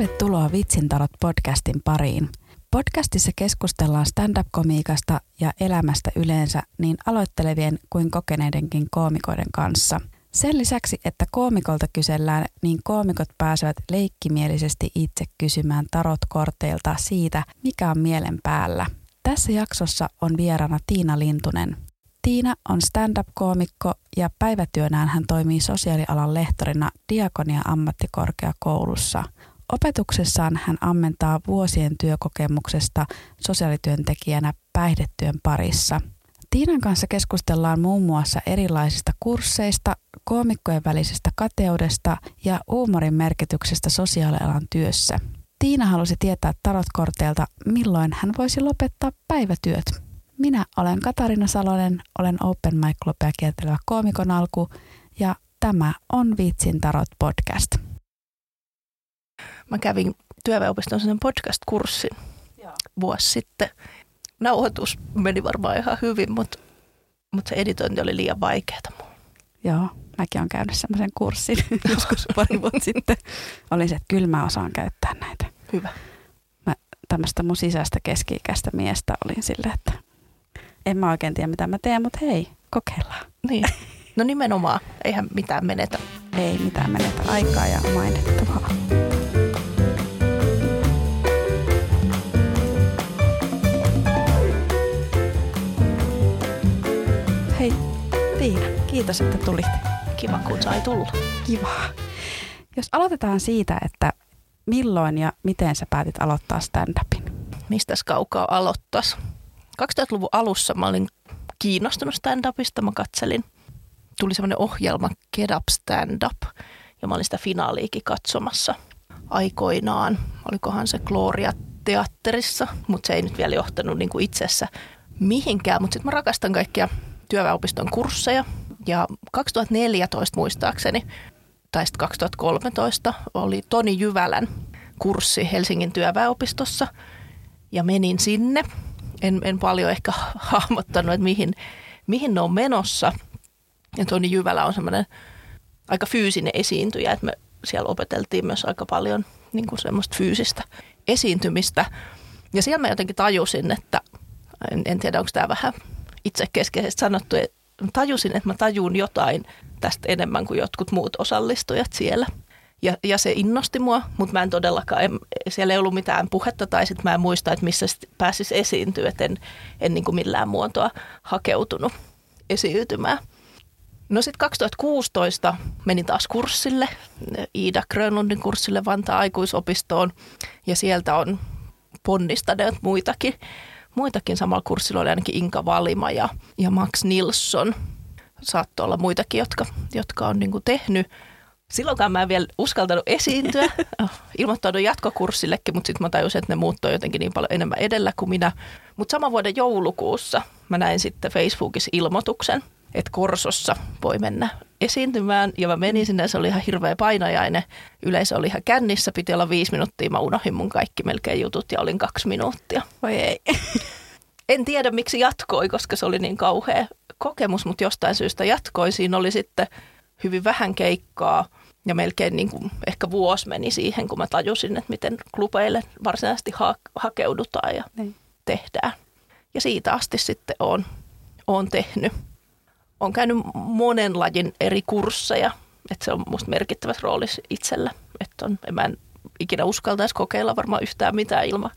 Tervetuloa Vitsintarot podcastin pariin. Podcastissa keskustellaan stand-up-komiikasta ja elämästä yleensä niin aloittelevien kuin kokeneidenkin koomikoiden kanssa. Sen lisäksi, että koomikolta kysellään, niin koomikot pääsevät leikkimielisesti itse kysymään tarot-korteilta siitä, mikä on mielen päällä. Tässä jaksossa on vieraana Tiina Lintunen. Tiina on stand-up-koomikko ja päivätyönään hän toimii sosiaalialan lehtorina Diakonia ammattikorkeakoulussa. Opetuksessaan hän ammentaa vuosien työkokemuksesta sosiaalityöntekijänä päihdetyön parissa. Tiinan kanssa keskustellaan muun muassa erilaisista kursseista, koomikkojen välisestä kateudesta ja huumorin merkityksestä sosiaalialan työssä. Tiina halusi tietää tarotkorteilta, milloin hän voisi lopettaa päivätyöt. Minä olen Katarina Salonen, olen Open Mic Clubia kiertelevä koomikon alku ja tämä on Vitsin tarot podcast. Mä kävin työväenopiston sen podcast-kurssin Joo. vuosi sitten. Nauhoitus meni varmaan ihan hyvin, mutta, mutta se editointi oli liian vaikeaa Joo, mäkin olen käynyt semmoisen kurssin joskus pari vuotta sitten. Oli se, että kyllä mä osaan käyttää näitä. Hyvä. Mä tämmöistä mun sisäistä keski-ikäistä miestä olin silleen, että en mä oikein tiedä mitä mä teen, mutta hei, kokeillaan. Niin. No nimenomaan, eihän mitään menetä. Ei mitään menetä aikaa ja mainittavaa. Kiitos että tulit. Kiva kun sai tulla. Kiva. Jos aloitetaan siitä, että milloin ja miten sä päätit aloittaa stand-upin? Mistäs kaukaa aloittas? 2000-luvun alussa mä olin kiinnostunut stand-upista. Mä katselin, tuli semmoinen ohjelma Get Up Stand Up ja mä olin sitä finaaliikin katsomassa aikoinaan. Olikohan se Gloria teatterissa, mutta se ei nyt vielä johtanut niin kuin itsessä mihinkään. Mutta sitten mä rakastan kaikkia työväenopiston kursseja ja 2014 muistaakseni tai sitten 2013 oli Toni Jyvälän kurssi Helsingin työväenopistossa ja menin sinne – en, en paljon ehkä hahmottanut, että mihin, mihin ne on menossa. Ja Toni Jyvälä on semmoinen aika fyysinen esiintyjä, että me siellä opeteltiin myös aika paljon niin kuin semmoista fyysistä esiintymistä. Ja siellä mä jotenkin tajusin, että en, en tiedä onko tämä vähän itsekeskeisesti sanottu, tajusin, että mä tajun jotain tästä enemmän kuin jotkut muut osallistujat siellä – ja, ja se innosti mua, mutta mä en todellakaan, en, siellä ei ollut mitään puhetta tai sitten mä en muista, että missä pääsisi esiintyä, että en, en niin kuin millään muotoa hakeutunut esiytymään. No sitten 2016 menin taas kurssille, Iida Grönlundin kurssille Vantaa aikuisopistoon ja sieltä on ponnistaneet muitakin. Muitakin samalla kurssilla oli ainakin Inka Valima ja, ja Max Nilsson. Saattoi olla muitakin, jotka, jotka on niin kuin tehnyt Silloinkaan mä en vielä uskaltanut esiintyä. Oh, ilmoittaudun jatkokurssillekin, mutta sitten mä tajusin, että ne muuttoi jotenkin niin paljon enemmän edellä kuin minä. Mutta saman vuoden joulukuussa mä näin sitten Facebookissa ilmoituksen, että Korsossa voi mennä esiintymään. Ja mä menin sinne, se oli ihan hirveä painajainen. Yleisö oli ihan kännissä, piti olla viisi minuuttia. Mä unohdin mun kaikki melkein jutut ja olin kaksi minuuttia. Voi ei. En tiedä, miksi jatkoi, koska se oli niin kauhea kokemus, mutta jostain syystä jatkoi. Siinä oli sitten hyvin vähän keikkaa – ja melkein niin kuin ehkä vuosi meni siihen, kun mä tajusin, että miten klubeille varsinaisesti ha- hakeudutaan ja niin. tehdään. Ja siitä asti sitten olen, olen tehnyt. Olen käynyt monen lajin eri kursseja, että se on musta merkittävässä roolissa itsellä. Että on, mä en ikinä uskaltaisi kokeilla varmaan yhtään mitään ilman,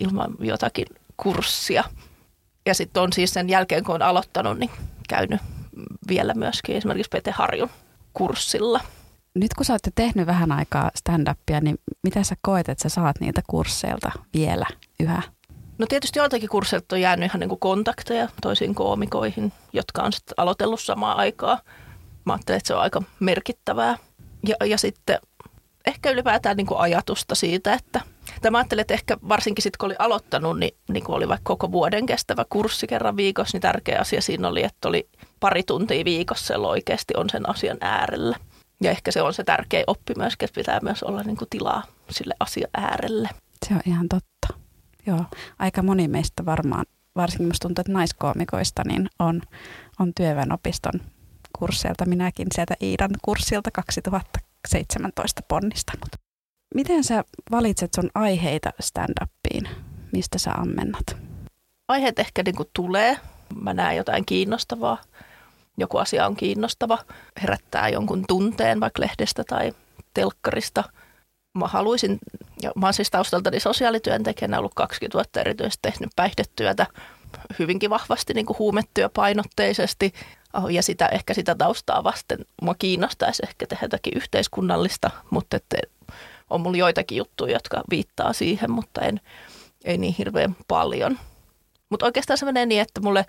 ilman jotakin kurssia. Ja sitten on siis sen jälkeen, kun on aloittanut, niin käynyt vielä myöskin esimerkiksi Pete Harjun kurssilla – nyt kun sä oot tehnyt vähän aikaa stand-upia, niin mitä sä koet, että sä saat niiltä kursseilta vielä yhä? No tietysti joiltakin kursseilta on jäänyt ihan niin kuin kontakteja toisiin koomikoihin, jotka on sitten aloitellut samaa aikaa. Mä ajattelen, että se on aika merkittävää. Ja, ja sitten ehkä ylipäätään niin kuin ajatusta siitä, että tai mä ajattelen, että ehkä varsinkin sitten kun oli aloittanut, niin, niin kun oli vaikka koko vuoden kestävä kurssi kerran viikossa, niin tärkeä asia siinä oli, että oli pari tuntia viikossa, oikeasti on sen asian äärellä. Ja ehkä se on se tärkeä oppi myös, että pitää myös olla niin kuin tilaa sille asian äärelle. Se on ihan totta. Joo, aika moni meistä varmaan, varsinkin musta tuntuu, että naiskoomikoista, niin on, on työväenopiston kursseilta. Minäkin sieltä Iidan kurssilta 2017 ponnistanut. Miten sä valitset sun aiheita stand-upiin? Mistä sä ammennat? Aiheet ehkä niin kuin tulee. Mä näen jotain kiinnostavaa. Joku asia on kiinnostava. Herättää jonkun tunteen vaikka lehdestä tai telkkarista. Mä haluaisin, ja mä oon siis taustaltani sosiaalityöntekijänä ollut 20 vuotta erityisesti tehnyt päihdetyötä hyvinkin vahvasti niin kuin huumetyö painotteisesti ja sitä, ehkä sitä taustaa vasten mua kiinnostaisi ehkä tehdä jotakin yhteiskunnallista, mutta että on mulla joitakin juttuja, jotka viittaa siihen, mutta en, ei niin hirveän paljon. Mutta oikeastaan se menee niin, että mulle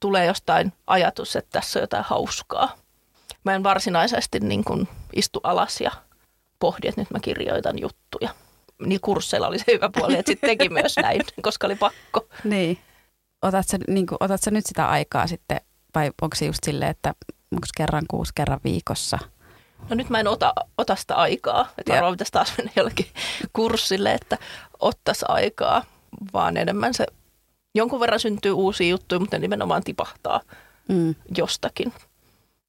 tulee jostain ajatus, että tässä on jotain hauskaa. Mä en varsinaisesti niin kuin istu alas ja pohdi, että nyt mä kirjoitan juttuja. Niin kursseilla oli se hyvä puoli, että sitten teki myös näin, koska oli pakko. Niin. Otat sä, niin kuin, otat sä nyt sitä aikaa sitten, vai onko se just silleen, että onko kerran kuusi kerran viikossa – No nyt mä en ota, ota sitä aikaa, että varmaan pitäisi taas mennä jollekin kurssille, että ottaisi aikaa, vaan enemmän se jonkun verran syntyy uusia juttuja, mutta ne nimenomaan tipahtaa mm. jostakin.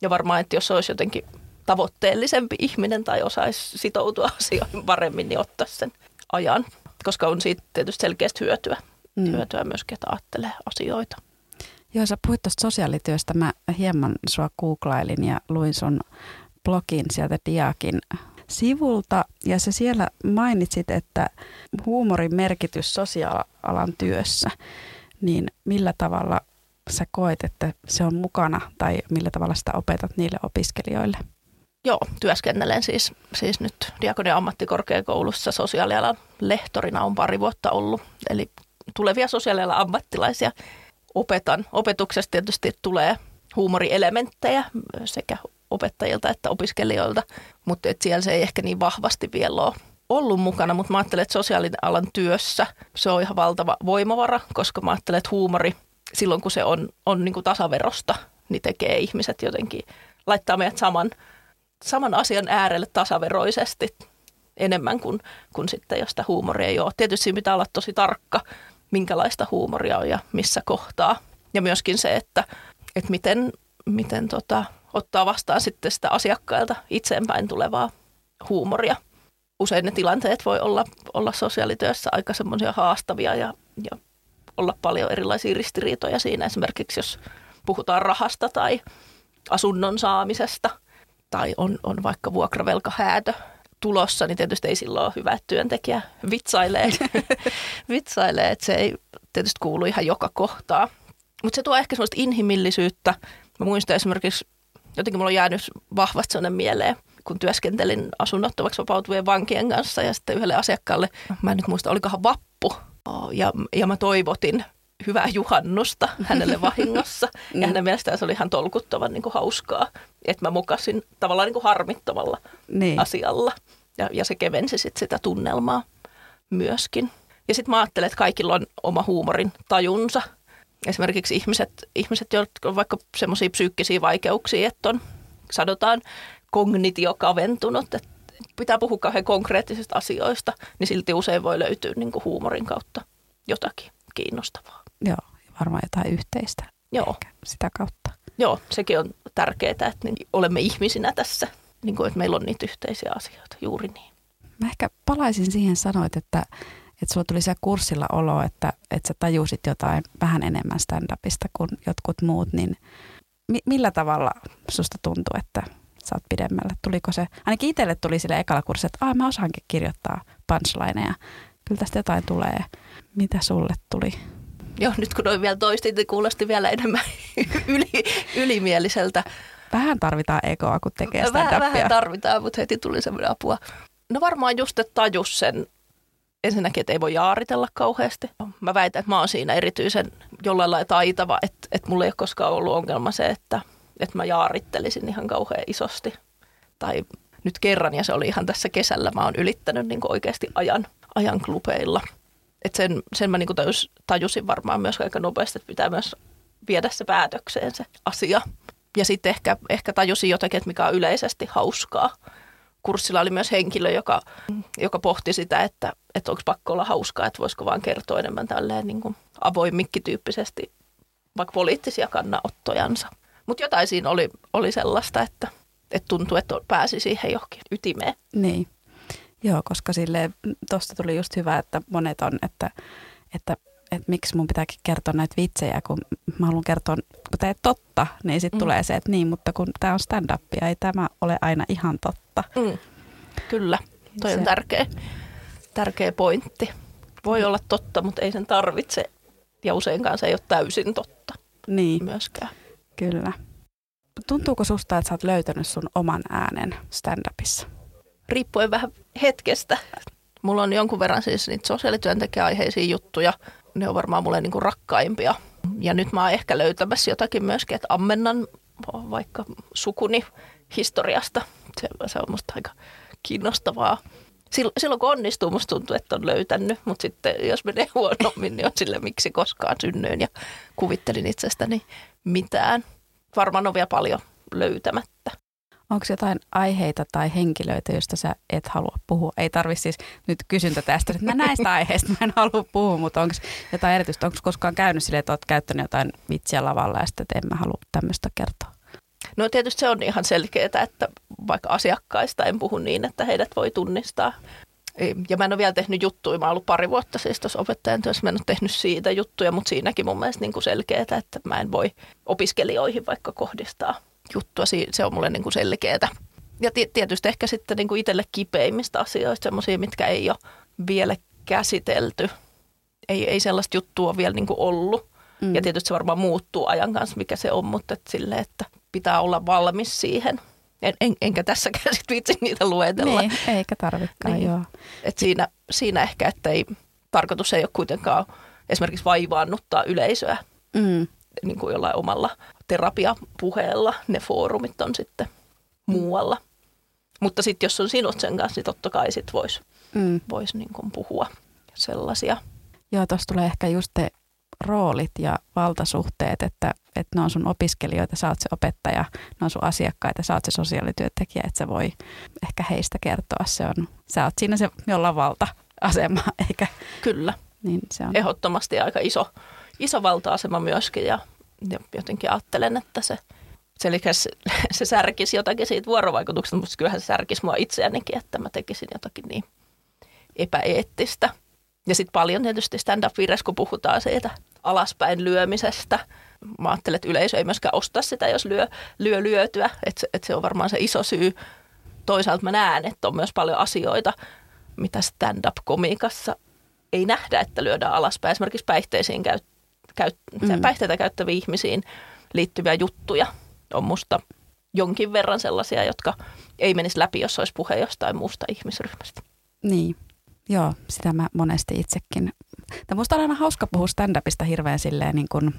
Ja varmaan, että jos olisi jotenkin tavoitteellisempi ihminen tai osaisi sitoutua asioihin paremmin, niin ottaa sen ajan, koska on siitä tietysti selkeästi hyötyä. Mm. Hyötyä myös, ketä ajattelee asioita. Joo, sä puhuit tuosta sosiaalityöstä. Mä hieman sua googlailin ja luin sun blogin sieltä Diakin sivulta ja se siellä mainitsit, että huumorin merkitys sosiaalialan työssä, niin millä tavalla sä koet, että se on mukana tai millä tavalla sitä opetat niille opiskelijoille? Joo, työskennelen siis, siis nyt Diakonia ammattikorkeakoulussa sosiaalialan lehtorina on pari vuotta ollut. Eli tulevia sosiaalialan ammattilaisia opetan. Opetuksesta tietysti tulee huumorielementtejä sekä opettajilta että opiskelijoilta, mutta et siellä se ei ehkä niin vahvasti vielä ole ollut mukana, mutta mä ajattelen, että sosiaalinen alan työssä se on ihan valtava voimavara, koska mä ajattelen, että huumori silloin kun se on, on niin kuin tasaverosta, niin tekee ihmiset jotenkin, laittaa meidät saman, saman asian äärelle tasaveroisesti enemmän kuin, kuin sitten, jos sitä huumoria ei ole. Tietysti siinä pitää olla tosi tarkka, minkälaista huumoria on ja missä kohtaa. Ja myöskin se, että, että miten, miten tota, ottaa vastaan sitten sitä asiakkailta itseenpäin tulevaa huumoria. Usein ne tilanteet voi olla, olla sosiaalityössä aika semmoisia haastavia ja, ja olla paljon erilaisia ristiriitoja siinä. Esimerkiksi jos puhutaan rahasta tai asunnon saamisesta tai on, on vaikka vuokravelkahäätö tulossa, niin tietysti ei silloin ole hyvä, että työntekijä vitsailee, vitsailee että se ei tietysti kuulu ihan joka kohtaa. Mutta se tuo ehkä semmoista inhimillisyyttä. Mä muistan esimerkiksi jotenkin mulla on jäänyt vahvasti sellainen mieleen, kun työskentelin asunnottomaksi vapautuvien vankien kanssa ja sitten yhdelle asiakkaalle, mä en nyt muista, olikohan vappu, ja, ja mä toivotin hyvää juhannusta hänelle vahingossa. ja hänen mielestään se oli ihan tolkuttavan niin kuin hauskaa, että mä mukasin tavallaan niin kuin harmittomalla niin. asialla. Ja, ja se kevensi sit sitä tunnelmaa myöskin. Ja sitten mä ajattelen, että kaikilla on oma huumorin tajunsa – esimerkiksi ihmiset, ihmiset jotka on vaikka semmoisia psyykkisiä vaikeuksia, että on, sanotaan, kognitio kaventunut, että pitää puhua kauhean konkreettisista asioista, niin silti usein voi löytyä niin kuin huumorin kautta jotakin kiinnostavaa. Joo, varmaan jotain yhteistä Joo. sitä kautta. Joo, sekin on tärkeää, että niin olemme ihmisinä tässä, niin kuin, että meillä on niitä yhteisiä asioita, juuri niin. Mä ehkä palaisin siihen sanoit, että että sulla tuli siellä kurssilla olo, että, että sä tajusit jotain vähän enemmän stand-upista kuin jotkut muut, niin mi- millä tavalla susta tuntuu, että sä oot pidemmällä? Tuliko se, ainakin itselle tuli sille ekalla kurssilla, että mä osaankin kirjoittaa punchlineja, kyllä tästä jotain tulee. Mitä sulle tuli? Joo, nyt kun noin vielä toistin, niin kuulosti vielä enemmän yli, ylimieliseltä. Vähän tarvitaan ekoa, kun tekee stand Vähän, vähän tarvitaan, mutta heti tuli semmoinen apua. No varmaan just, että tajus sen ensinnäkin, että ei voi jaaritella kauheasti. Mä väitän, että mä oon siinä erityisen jollain lailla taitava, että, että mulla ei ole koskaan ollut ongelma se, että, että mä jaarittelisin ihan kauhean isosti. Tai nyt kerran, ja se oli ihan tässä kesällä, mä oon ylittänyt niin oikeasti ajan, ajan klubeilla. Et sen, sen mä niin tajus, tajusin varmaan myös aika nopeasti, että pitää myös viedä se päätökseen se asia. Ja sitten ehkä, ehkä tajusin jotakin, että mikä on yleisesti hauskaa kurssilla oli myös henkilö, joka, joka pohti sitä, että, että onko pakko olla hauskaa, että voisiko vaan kertoa enemmän tälleen niin kuin avoimikkityyppisesti vaikka poliittisia kannanottojansa. Mutta jotain siinä oli, oli sellaista, että, että tuntui, että pääsi siihen johonkin ytimeen. Niin. Joo, koska sille tuosta tuli just hyvä, että monet on, että, että, että miksi mun pitääkin kertoa näitä vitsejä, kun mä haluan kertoa, kun teet totta, niin sitten mm. tulee se, että niin, mutta kun tämä on stand-upia, ei tämä ole aina ihan totta. Mm. Kyllä, toi se. on tärkeä, tärkeä pointti. Voi olla totta, mutta ei sen tarvitse, ja useinkaan se ei ole täysin totta niin. myöskään. Kyllä. Tuntuuko susta, että sä oot löytänyt sun oman äänen stand-upissa? Riippuen vähän hetkestä. Mulla on jonkun verran siis niitä sosiaalityöntekijäaiheisia juttuja. Ne on varmaan mulle niinku rakkaimpia. Ja nyt mä oon ehkä löytämässä jotakin myöskin, että ammennan vaikka sukuni historiasta. Se, se on musta aika kiinnostavaa. Silloin kun onnistuu, musta tuntuu, että on löytänyt, mutta sitten jos menee huonommin, niin on sille miksi koskaan synnyin ja kuvittelin itsestäni mitään. Varmaan on vielä paljon löytämättä. Onko jotain aiheita tai henkilöitä, joista sä et halua puhua? Ei tarvi siis nyt kysyntä tästä, että mä näistä aiheista mä en halua puhua, mutta onko jotain erityistä? Onko koskaan käynyt silleen, että oot käyttänyt jotain vitsiä lavalla ja sitten, että en mä halua tämmöistä kertoa? No tietysti se on ihan selkeää, että vaikka asiakkaista en puhu niin, että heidät voi tunnistaa. Ja mä en ole vielä tehnyt juttuja, mä oon ollut pari vuotta siis tuossa opettajan työssä, mä en ole tehnyt siitä juttuja, mutta siinäkin mun mielestä niin selkeää, että mä en voi opiskelijoihin vaikka kohdistaa juttua, se on mulle niin kuin selkeää. Ja tietysti ehkä sitten niin kuin itselle kipeimmistä asioista, semmoisia, mitkä ei ole vielä käsitelty. Ei, ei sellaista juttua vielä niin kuin ollut. Mm. Ja tietysti se varmaan muuttuu ajan kanssa, mikä se on, mutta et sille, että pitää olla valmis siihen. En, en, enkä tässäkään sit viitsi niitä luetella. Niin, eikä tarvikaan, niin. joo. Et siinä, siinä ehkä, että ei, tarkoitus ei ole kuitenkaan esimerkiksi vaivaannuttaa yleisöä mm. niin kuin jollain omalla terapiapuheella. Ne foorumit on sitten muualla. Mutta sitten jos on sinut sen kanssa, niin totta kai sit voisi mm. vois niin puhua sellaisia. Joo, tuossa tulee ehkä just te roolit ja valtasuhteet, että, että ne on sun opiskelijoita, sä oot se opettaja, ne on sun asiakkaita, sä oot se sosiaalityöntekijä, että se voi ehkä heistä kertoa. Se on, sä oot siinä se, jolla valta-asema, eikä... Kyllä. Niin se on. Ehdottomasti aika iso, iso valta-asema myöskin ja, ja jotenkin ajattelen, että se, se, eli se, se särkisi jotakin siitä vuorovaikutuksesta, mutta kyllähän se särkisi mua itseänikin, että mä tekisin jotakin niin epäeettistä – ja sitten paljon tietysti stand-up kun puhutaan siitä alaspäin lyömisestä. Mä ajattelen, että yleisö ei myöskään osta sitä, jos lyö, lyö lyötyä. Että et se on varmaan se iso syy. Toisaalta mä näen, että on myös paljon asioita, mitä stand-up-komiikassa ei nähdä, että lyödään alaspäin. Esimerkiksi päihteisiin käy, käy, mm. päihteitä käyttäviin ihmisiin liittyviä juttuja on musta jonkin verran sellaisia, jotka ei menisi läpi, jos olisi puhe jostain muusta ihmisryhmästä. Niin. Joo, sitä mä monesti itsekin. Musta on aina hauska puhua stand-upista hirveän silleen niin kuin,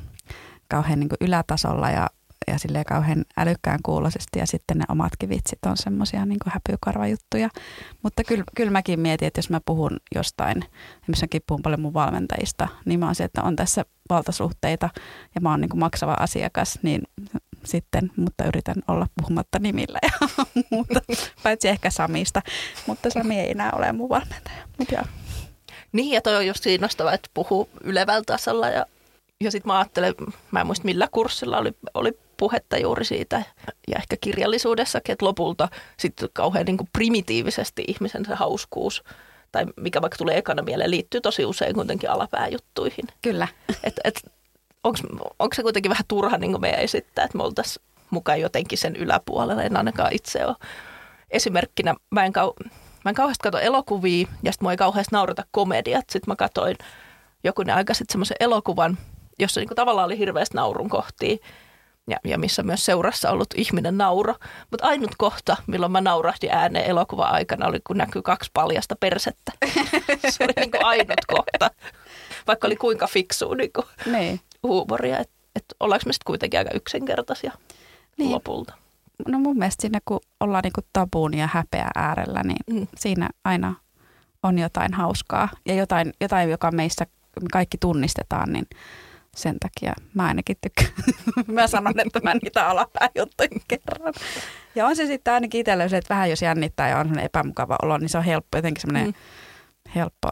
kauhean niin kuin ylätasolla ja, ja silleen kauhean älykkään kuuloisesti ja sitten ne omatkin vitsit on semmoisia niin häpykarvajuttuja. Mutta kyllä, kyllä mäkin mietin, että jos mä puhun jostain, esimerkiksi puhun paljon mun valmentajista, niin mä oon se, että on tässä valtasuhteita ja mä oon niin kuin maksava asiakas, niin sitten, mutta yritän olla puhumatta nimillä ja muuta, paitsi ehkä Samista, mutta Sami ei enää ole mun valmentaja. Mut joo. Niin, ja toi on just kiinnostavaa, että puhuu ylevällä tasolla ja, ja sitten mä ajattelen, mä en muista millä kurssilla oli, oli puhetta juuri siitä ja ehkä kirjallisuudessakin, että lopulta sitten kauhean niin kuin primitiivisesti ihmisen se hauskuus tai mikä vaikka tulee ekana mieleen, liittyy tosi usein kuitenkin alapääjuttuihin. Kyllä. Et, et, onko se kuitenkin vähän turha niin meidän esittää, että me oltaisiin mukaan jotenkin sen yläpuolella, en ainakaan itse ole. Esimerkkinä mä en, kau- mä en kauheasti katso elokuvia ja sitten mua ei kauheasti naurata komediat. Sitten mä katsoin jokunen aika sitten semmoisen elokuvan, jossa niin tavallaan oli hirveästi naurun kohtia ja, ja missä myös seurassa ollut ihminen nauro. Mutta ainut kohta, milloin mä naurahdin ääneen elokuvan aikana, oli kun näkyy kaksi paljasta persettä. Se oli niin kuin ainut kohta, vaikka oli kuinka fiksua niin kuin niin. Huumoria. Että et ollaanko me sitten kuitenkin aika yksinkertaisia niin. lopulta. No mun mielestä siinä kun ollaan niin kuin tabuun ja häpeä äärellä, niin mm. siinä aina on jotain hauskaa ja jotain, jotain joka meissä kaikki tunnistetaan, niin sen takia mä ainakin tykkään. mä sanon, että mä niitä alapäin juttuja kerran. Ja on se sitten ainakin itselle se, että vähän jos jännittää ja on epämukava olo, niin se on helppo, jotenkin semmoinen mm. helppo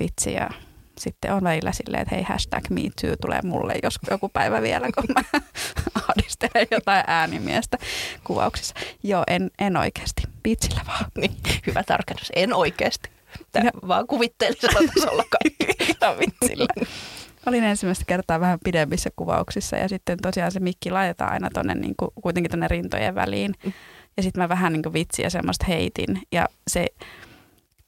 vitsi ja sitten on välillä silleen, että hei hashtag me too tulee mulle jos joku päivä vielä, kun mä ahdistelen jotain äänimiestä kuvauksissa. Joo, en, en oikeasti. Vitsillä vaan. Niin, hyvä tarkennus. En oikeasti. Tää Ja- vaan kuvitteellisella tasolla kaikki. Vitsillä. Olin ensimmäistä kertaa vähän pidemmissä kuvauksissa ja sitten tosiaan se mikki laitetaan aina tonne niin kuin, kuitenkin tonne rintojen väliin. Ja sitten mä vähän niin kuin vitsiä semmoista heitin ja se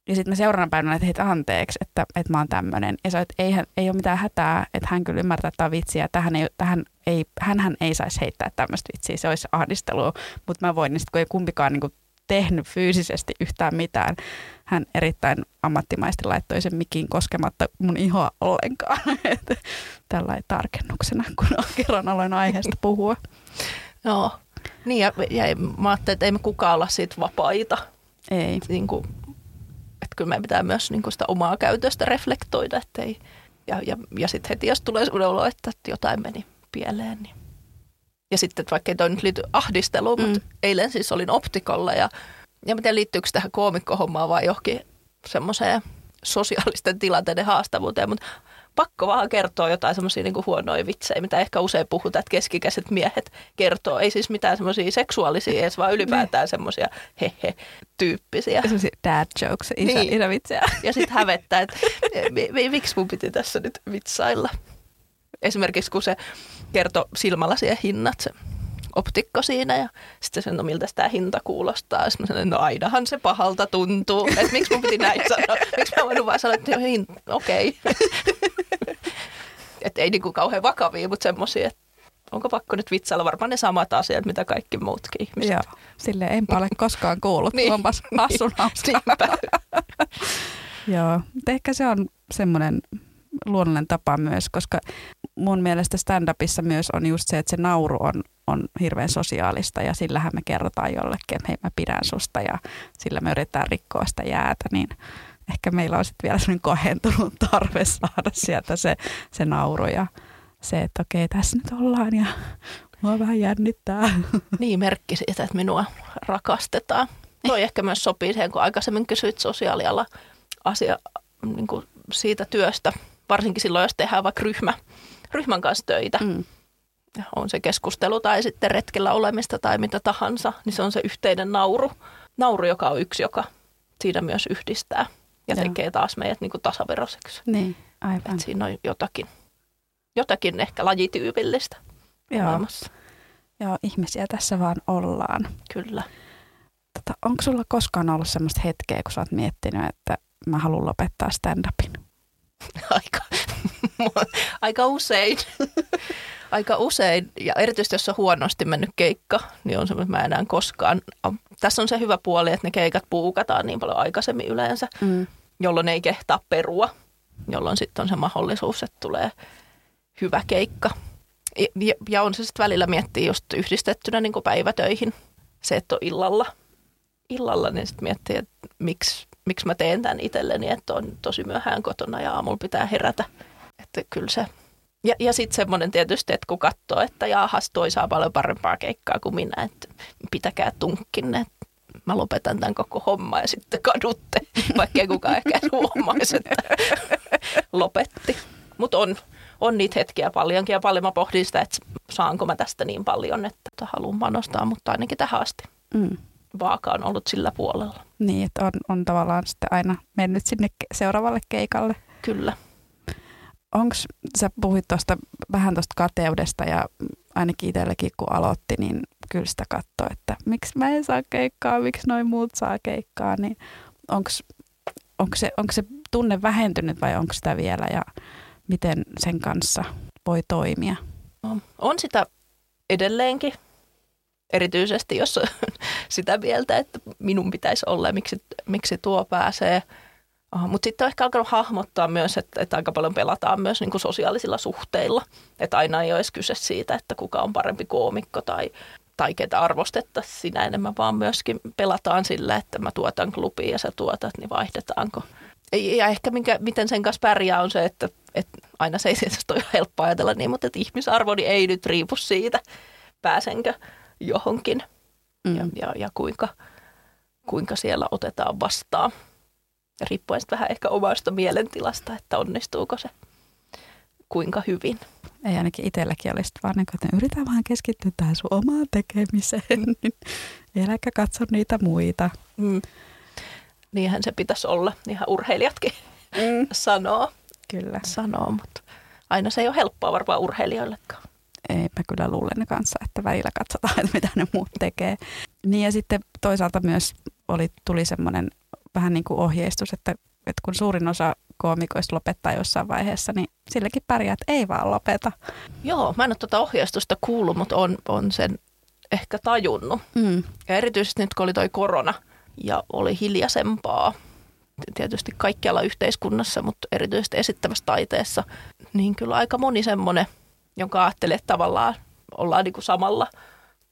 ja sitten mä seuraavana päivänä että heitä anteeksi, että, että mä oon tämmöinen. Ja sä että ei, ei ole mitään hätää, että hän kyllä ymmärtää, että tämä on vitsiä. Tähän ei, tähän ei, hänhän ei saisi heittää tämmöistä vitsiä, se olisi ahdistelua. Mutta mä voin, niin sit, kun ei kumpikaan niin kuin tehnyt fyysisesti yhtään mitään, hän erittäin ammattimaisesti laittoi sen mikin koskematta mun ihoa ollenkaan. Että Tällainen tarkennuksena, kun kerran aloin aiheesta puhua. Joo. Niin, ja, ja mä ajattelin, että ei me kukaan olla siitä vapaita. Ei. Niin kuin, että kyllä meidän pitää myös niin kuin sitä omaa käytöstä reflektoida. Ettei, ja ja, ja sitten heti, jos tulee sellainen olo, että jotain meni pieleen, niin ja sitten, että vaikka ei toi nyt liity ahdisteluun, mm. mutta eilen siis olin optikolla ja, ja mä tiedän liittyykö tähän koomikkohommaan vai johonkin semmoiseen sosiaalisten tilanteiden haastavuuteen, mutta pakko vaan kertoa jotain semmoisia niinku huonoja vitsejä, mitä ehkä usein puhutaan, että keskikäiset miehet kertoo. Ei siis mitään semmoisia seksuaalisia edes, vaan ylipäätään semmoisia hehe-tyyppisiä. Sellaisia dad jokes, isä, Niin. niin. isävitsejä. Ja sitten hävettää, että mi- mi- miksi mun piti tässä nyt vitsailla. Esimerkiksi kun se kertoi silmälasien hinnat, se optikko siinä ja sitten se, no miltä tämä hinta kuulostaa. Sitten mä sanoin, no ainahan se pahalta tuntuu. Että miksi mun piti näin sanoa? Miksi mä voinut vaan sanoa, että okei. että ei niinku kauhean vakavia, mutta semmoisia, että onko pakko nyt vitsailla varmaan ne samat asiat, mitä kaikki muutkin ihmiset. Joo, sille enpä ole koskaan kuullut. Niin. niin. Onpas hassun. Niinpä. Joo, ehkä se on semmoinen luonnollinen tapa myös, koska mun mielestä stand-upissa myös on just se, että se nauru on, on hirveän sosiaalista ja sillähän me kerrotaan jollekin, että hei mä pidän susta ja sillä me yritetään rikkoa sitä jäätä, niin ehkä meillä on sitten vielä semmoinen kohentunut tarve saada sieltä se, se nauru ja se, että okei tässä nyt ollaan ja mua vähän jännittää. Niin, merkki siitä, että minua rakastetaan. Toi ehkä myös sopii siihen, kun aikaisemmin kysyit sosiaaliala asia niin kuin siitä työstä, varsinkin silloin, jos tehdään vaikka ryhmä, ryhmän kanssa töitä. Mm. On se keskustelu tai sitten retkellä olemista tai mitä tahansa, niin se on se yhteinen nauru. Nauru, joka on yksi, joka siinä myös yhdistää ja Joo. tekee taas meidät niin kuin tasaveroiseksi. Niin, aivan. Et siinä on jotakin, jotakin ehkä lajityypillistä Joo. maailmassa. Joo, ihmisiä tässä vaan ollaan. Kyllä. Tota, onko sulla koskaan ollut semmoista hetkeä, kun sä oot miettinyt, että mä haluan lopettaa stand-upin? aika, aika usein. aika usein, ja erityisesti jos on huonosti mennyt keikka, niin on semmoinen, että mä enää koskaan. Tässä on se hyvä puoli, että ne keikat puukataan niin paljon aikaisemmin yleensä, Mm. jolloin ei kehtaa perua, jolloin sitten on se mahdollisuus, että tulee hyvä keikka. Ja, ja- on se sitten välillä miettii just yhdistettynä niin kuin päivätöihin, se, että on illalla. Illalla, niin sitten miettii, että miksi, miksi mä teen tämän itselleni, että on tosi myöhään kotona ja aamulla pitää herätä. Että kyllä se. Ja, ja sitten semmoinen tietysti, että kun katsoo, että jaahas, toi saa paljon parempaa keikkaa kuin minä, että pitäkää tunkkinne, että mä lopetan tämän koko homma ja sitten kadutte, vaikka ei kukaan ehkä huomaisi, että lopetti. Mutta on, on niitä hetkiä paljonkin ja paljon mä pohdin sitä, että saanko mä tästä niin paljon, että haluan panostaa, mutta ainakin tähän asti Mm. vaaka on ollut sillä puolella. Niin, että on, on tavallaan sitten aina mennyt sinne seuraavalle keikalle. Kyllä. Onko, sä puhuit tuosta vähän tuosta kateudesta ja ainakin itsellekin kun aloitti, niin kyllä sitä katsoi, että miksi mä en saa keikkaa, miksi noin muut saa keikkaa, niin onko se, onko se tunne vähentynyt vai onko sitä vielä ja miten sen kanssa voi toimia? On sitä edelleenkin, erityisesti jos sitä mieltä, että minun pitäisi olla miksi, miksi tuo pääsee. Mutta sitten on ehkä alkanut hahmottaa myös, että, että aika paljon pelataan myös niin kuin sosiaalisilla suhteilla. Että aina ei ole edes kyse siitä, että kuka on parempi koomikko tai, tai ketä arvostettaisiin sinä enemmän, vaan myöskin pelataan sillä, että mä tuotan klubiin ja sä tuotat, niin vaihdetaanko. Ja- ehkä minkä, miten sen kanssa pärjää on se, että, että aina se ei tietysti ole helppo ajatella niin, mutta että ihmisarvoni ei nyt riipu siitä, pääsenkö johonkin Mm. ja, ja, ja kuinka, kuinka siellä otetaan vastaan. Riippuen sitten vähän ehkä omasta mielentilasta, että onnistuuko se kuinka hyvin. Ei ainakin itselläkin olisi vaan niin kuin, että yritän vaan keskittyä tähän sun omaan tekemiseen. Niin Eläkä katso niitä muita. Mm. Niinhän se pitäisi olla, ihan urheilijatkin mm. sanoo. Kyllä. sanoo, mutta aina se ei ole helppoa varmaan urheilijoillekaan. Ei, mä kyllä luulen kanssa, että välillä katsotaan, että mitä ne muut tekee. Niin ja sitten toisaalta myös oli, tuli semmoinen vähän niin kuin ohjeistus, että, että kun suurin osa koomikoista lopettaa jossain vaiheessa, niin silläkin pärjää, että ei vaan lopeta. Joo, mä en ole tuota ohjeistusta kuullut, mutta on, on sen ehkä tajunnut. Mm. Ja erityisesti nyt kun oli toi korona ja oli hiljaisempaa, tietysti kaikkialla yhteiskunnassa, mutta erityisesti esittävässä taiteessa, niin kyllä aika moni semmoinen, jonka ajattelee, että tavallaan ollaan niin kuin samalla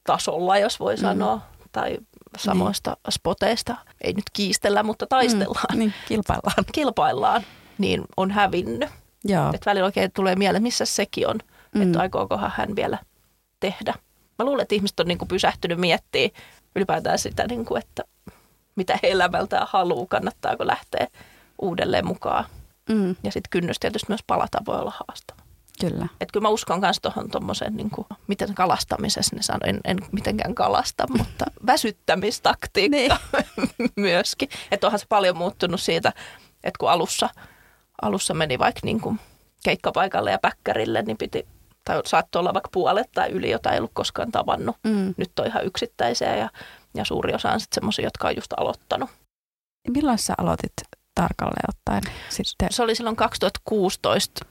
tasolla, jos voi mm. sanoa, tai samoista niin. spoteista, ei nyt kiistellä, mutta taistellaan. Mm, niin, kilpaillaan. Kilpaillaan, niin on hävinnyt. Joo. Et välillä oikein tulee mieleen, missä sekin on, mm. että aikookohan hän vielä tehdä. Mä luulen, että ihmiset on niin kuin pysähtynyt miettimään ylipäätään sitä, niin kuin, että mitä he elämältään haluaa, kannattaako lähteä uudelleen mukaan. Mm. Ja sitten kynnys tietysti myös palata voi olla haastava. Kyllä. Et kyllä mä uskon myös tuohon tuommoiseen, niin kuin, miten kalastamisessa ne sanoo, en, en mitenkään kalasta, mutta väsyttämistaktiikka niin. myöskin. Että onhan se paljon muuttunut siitä, että kun alussa, alussa meni vaikka niin kuin keikkapaikalle ja päkkärille, niin piti, tai saattoi olla vaikka puolet tai yli, jota ei ollut koskaan tavannut. Mm. Nyt on ihan yksittäisiä ja, ja suuri osa on sitten semmoisia, jotka on just aloittanut. Milloin sä aloitit tarkalleen ottaen sitten? Se oli silloin 2016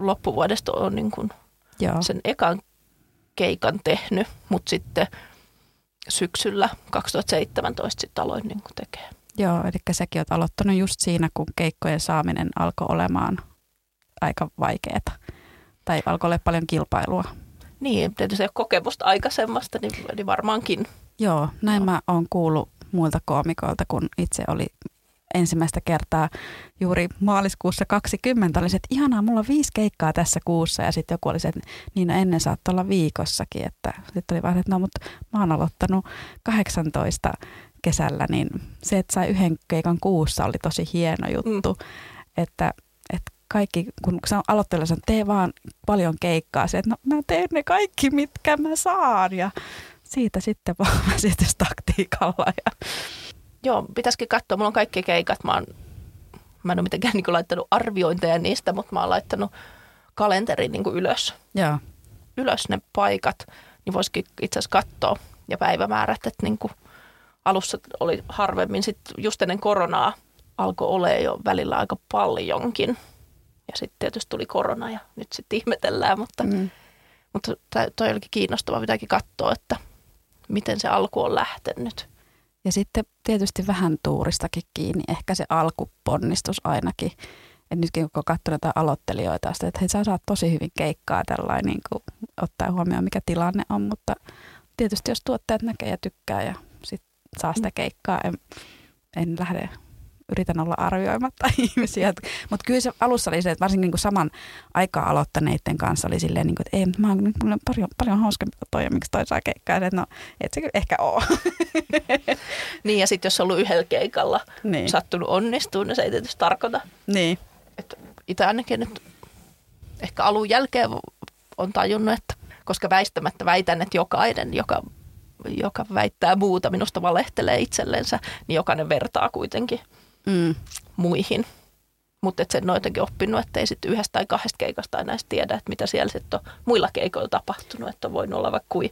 loppuvuodesta on niin kuin Joo. sen ekan keikan tehnyt, mutta sitten syksyllä 2017 sitten aloin niin kuin tekee. Joo, eli säkin oot aloittanut just siinä, kun keikkojen saaminen alkoi olemaan aika vaikeaa. Tai alkoi olla paljon kilpailua. Niin, tietysti kokemusta aikaisemmasta, niin, niin varmaankin. Joo, näin Joo. mä oon kuullut muilta koomikoilta, kun itse oli ensimmäistä kertaa juuri maaliskuussa 20. Oli se, että ihanaa, mulla on viisi keikkaa tässä kuussa ja sitten joku oli se, että niin no ennen saattoi olla viikossakin. Että sitten oli vaan, että no mutta mä oon aloittanut 18 kesällä, niin se, että sai yhden keikan kuussa oli tosi hieno juttu. Mm. Että, että kaikki, kun se on aloitteella, että tee vaan paljon keikkaa, se, että no mä teen ne kaikki, mitkä mä saan ja siitä sitten vaan väsitystaktiikalla ja Joo, pitäisikin katsoa. Mulla on kaikki keikat. Mä, oon, mä en ole mitenkään niin laittanut arviointeja niistä, mutta mä oon laittanut kalenterin niin ylös. Joo. Ylös ne paikat, niin voisikin itse asiassa katsoa ja päivämäärät, että niin kuin alussa oli harvemmin. Sitten just ennen koronaa alkoi olla jo välillä aika paljonkin. Ja sitten tietysti tuli korona ja nyt sitten ihmetellään, mutta, mm. mutta toi olikin kiinnostavaa, pitääkin katsoa, että miten se alku on lähtenyt. Ja sitten tietysti vähän tuuristakin kiinni, ehkä se alkuponnistus ainakin. Et nytkin kun katsoo näitä aloittelijoita, että hei, sä saat tosi hyvin keikkaa tällainen, niin kuin, ottaa huomioon mikä tilanne on, mutta tietysti jos tuotteet näkee ja tykkää ja sit saa sitä keikkaa, en, en lähde yritän olla arvioimatta ihmisiä. Mutta kyllä se alussa oli se, että varsinkin niin kuin saman aikaa aloittaneiden kanssa oli silleen, niin kuin, että ei, mä oon nyt paljon, paljon hauskempi toi, ja miksi toi saa keikkaa. Että no, et se kyllä ehkä ole. niin, ja sitten jos on ollut yhdellä keikalla niin. sattunut onnistua, niin se ei tietysti tarkoita. Niin. Että itse ainakin nyt ehkä alun jälkeen on tajunnut, että koska väistämättä väitän, että jokainen, joka joka väittää muuta, minusta valehtelee itsellensä, niin jokainen vertaa kuitenkin mm. muihin. Mutta sen on jotenkin oppinut, että ei sitten yhdestä tai kahdesta keikasta enää tiedä, että mitä siellä sitten on muilla keikoilla tapahtunut, että on voinut olla vaikka kuin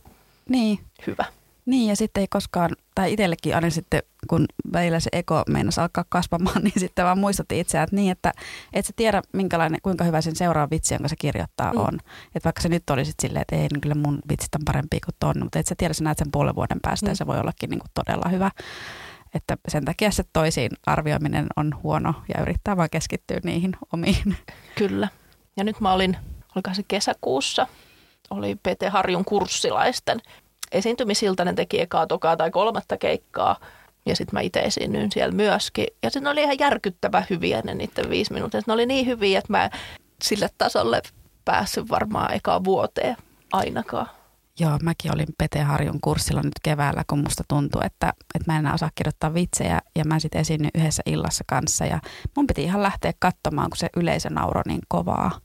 niin. hyvä. Niin ja sitten ei koskaan, tai itsellekin aina sitten, kun välillä se eko meinasi alkaa kasvamaan, niin sitten vaan muistutti itseään, että niin, että et sä tiedä minkälainen, kuinka hyvä sen seuraava vitsi, jonka se kirjoittaa mm. on. Että vaikka se nyt olisi silleen, että ei, niin kyllä mun vitsit on parempi kuin ton, mutta et sä tiedä, sä näet sen puolen vuoden päästä mm. ja se voi ollakin niin kuin todella hyvä. Että sen takia se toisiin arvioiminen on huono ja yrittää vaan keskittyä niihin omiin. Kyllä. Ja nyt mä olin, oliko se kesäkuussa, oli PT Harjun kurssilaisten esiintymisiltä. Ne teki ekaa, tokaa tai kolmatta keikkaa. Ja sitten mä itse esiinnyin siellä myöskin. Ja sitten oli ihan järkyttävä hyviä ne niiden viisi minuuttia. Ne oli niin hyviä, että mä sille tasolle päässyt varmaan ekaa vuoteen ainakaan. Joo, mäkin olin Pete Harjun kurssilla nyt keväällä, kun musta tuntui, että, että mä en enää osaa kirjoittaa vitsejä ja mä sitten esiinnyin yhdessä illassa kanssa ja mun piti ihan lähteä katsomaan, kun se yleisö nauroi niin kovaa.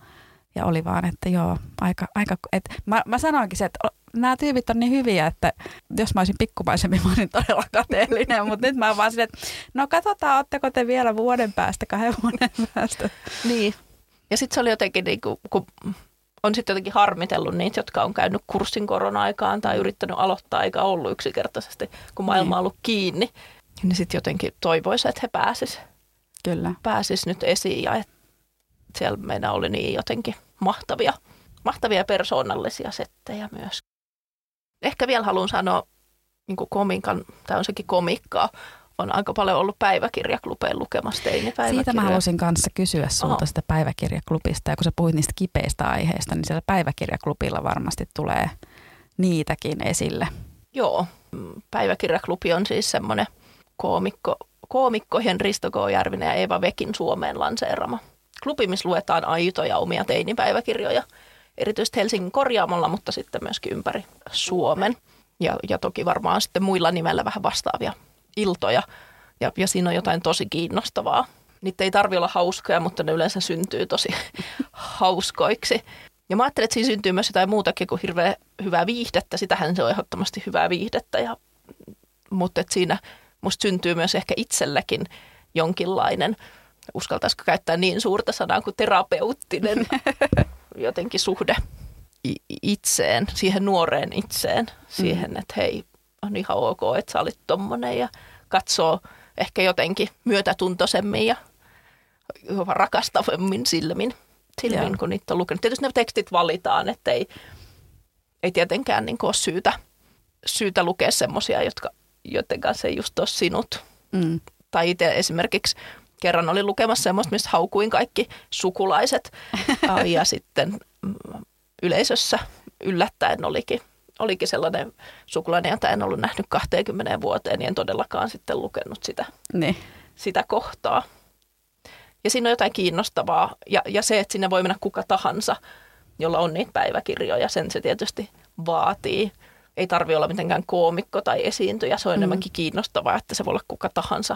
Ja oli vaan, että joo, aika, aika että mä, mä sanoinkin se, että nämä tyypit on niin hyviä, että jos mä olisin pikkupaisempi, mä olisin todella kateellinen, mutta nyt mä oon vaan silleen, että no katsotaan, ootteko te vielä vuoden päästä, kahden vuoden päästä. Niin. Ja sitten se oli jotenkin, niin kuin, kun on sitten jotenkin harmitellut niitä, jotka on käynyt kurssin korona-aikaan tai yrittänyt aloittaa eikä ollut yksinkertaisesti, kun maailma on ollut kiinni. Niin sitten jotenkin toivoisi, että he pääsis, Kyllä. pääsis nyt esiin ja että siellä meidän oli niin jotenkin mahtavia, mahtavia persoonallisia settejä myös. Ehkä vielä haluan sanoa niin komikan, tai on sekin komikkaa, on aika paljon ollut päiväkirjaklubeen lukemassa teinipäiväkirjoja. Siitä mä halusin kanssa kysyä sulta Oho. sitä päiväkirjaklubista. Ja kun sä puhuit niistä kipeistä aiheista, niin siellä päiväkirjaklubilla varmasti tulee niitäkin esille. Joo, päiväkirjaklubi on siis semmoinen koomikko, koomikkojen Risto K. Järvinen ja Eeva Vekin Suomeen lanseerama. Klubi, missä luetaan aitoja omia teinipäiväkirjoja, erityisesti Helsingin korjaamolla, mutta sitten myöskin ympäri Suomen. Ja, ja toki varmaan sitten muilla nimellä vähän vastaavia iltoja ja, ja siinä on jotain tosi kiinnostavaa. Niitä ei tarvi olla hauskoja, mutta ne yleensä syntyy tosi hauskoiksi. Ja mä ajattelin, että siinä syntyy myös jotain muutakin kuin hirveän hyvää viihdettä. Sitähän se on ehdottomasti hyvää viihdettä, ja, mutta että siinä musta syntyy myös ehkä itsellekin jonkinlainen, uskaltaisiko käyttää niin suurta sanaa kuin terapeuttinen jotenkin suhde itseen, siihen nuoreen itseen, siihen, mm. että hei, on ihan ok, että sä olit tommonen ja katsoo ehkä jotenkin myötätuntoisemmin ja rakastavemmin silmin, silmin kun niitä on lukenut. Tietysti ne tekstit valitaan, että ei, ei tietenkään niin ole syytä, syytä lukea semmoisia, jotka, joiden kanssa ei just ole sinut. Mm. Tai itse esimerkiksi kerran olin lukemassa semmoista, missä haukuin kaikki sukulaiset ja sitten mm, yleisössä yllättäen olikin olikin sellainen sukulainen, jota en ollut nähnyt 20 vuoteen, niin en todellakaan sitten lukenut sitä, niin. sitä kohtaa. Ja siinä on jotain kiinnostavaa. Ja, ja se, että sinne voi mennä kuka tahansa, jolla on niitä päiväkirjoja, sen se tietysti vaatii. Ei tarvi olla mitenkään koomikko tai esiintyjä, se on mm. enemmänkin kiinnostavaa, että se voi olla kuka tahansa.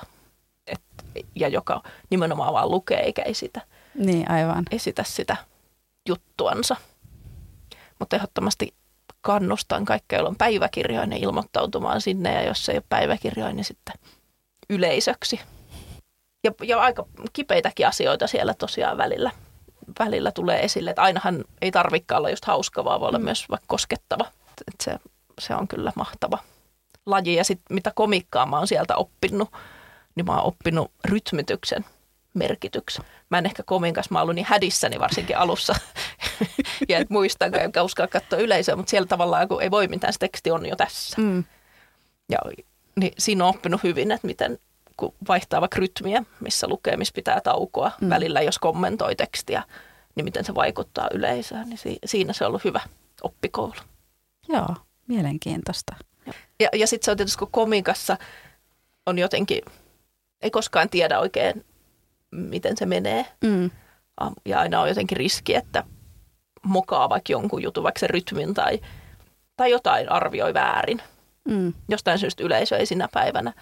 Et, ja joka nimenomaan vaan lukee eikä esitä, niin, aivan. esitä sitä juttuansa. Mutta ehdottomasti kannustan kaikkea, joilla on päiväkirjoja, ilmoittautumaan sinne ja jos ei ole päiväkirjoja, niin sitten yleisöksi. Ja, ja aika kipeitäkin asioita siellä tosiaan välillä, välillä tulee esille, että ainahan ei tarvikaan olla just hauska, vaan voi olla mm. myös vaikka koskettava. Et se, se on kyllä mahtava laji ja sitten mitä komikkaa mä oon sieltä oppinut, niin mä oon oppinut rytmityksen merkityksen. Mä en ehkä kominkas, mä oon ollut niin hädissäni varsinkin alussa, ja et muistanko, enkä uskalla katsoa yleisöä, mutta siellä tavallaan, kun ei voi mitään, se teksti on jo tässä. Mm. Ja niin siinä on oppinut hyvin, että miten kun vaihtaa vaikka rytmiä, missä lukee, missä pitää taukoa mm. välillä, jos kommentoi tekstiä, niin miten se vaikuttaa yleisöön, niin si- siinä se on ollut hyvä oppikoulu. Joo, mielenkiintoista. Ja, ja sitten se on tietysti, kun komikassa on jotenkin, ei koskaan tiedä oikein, miten se menee. Mm. Ja aina on jotenkin riski, että mokaa vaikka jonkun jutun, vaikka se rytmin tai, tai jotain arvioi väärin. Mm. Jostain syystä yleisö ei sinä päivänä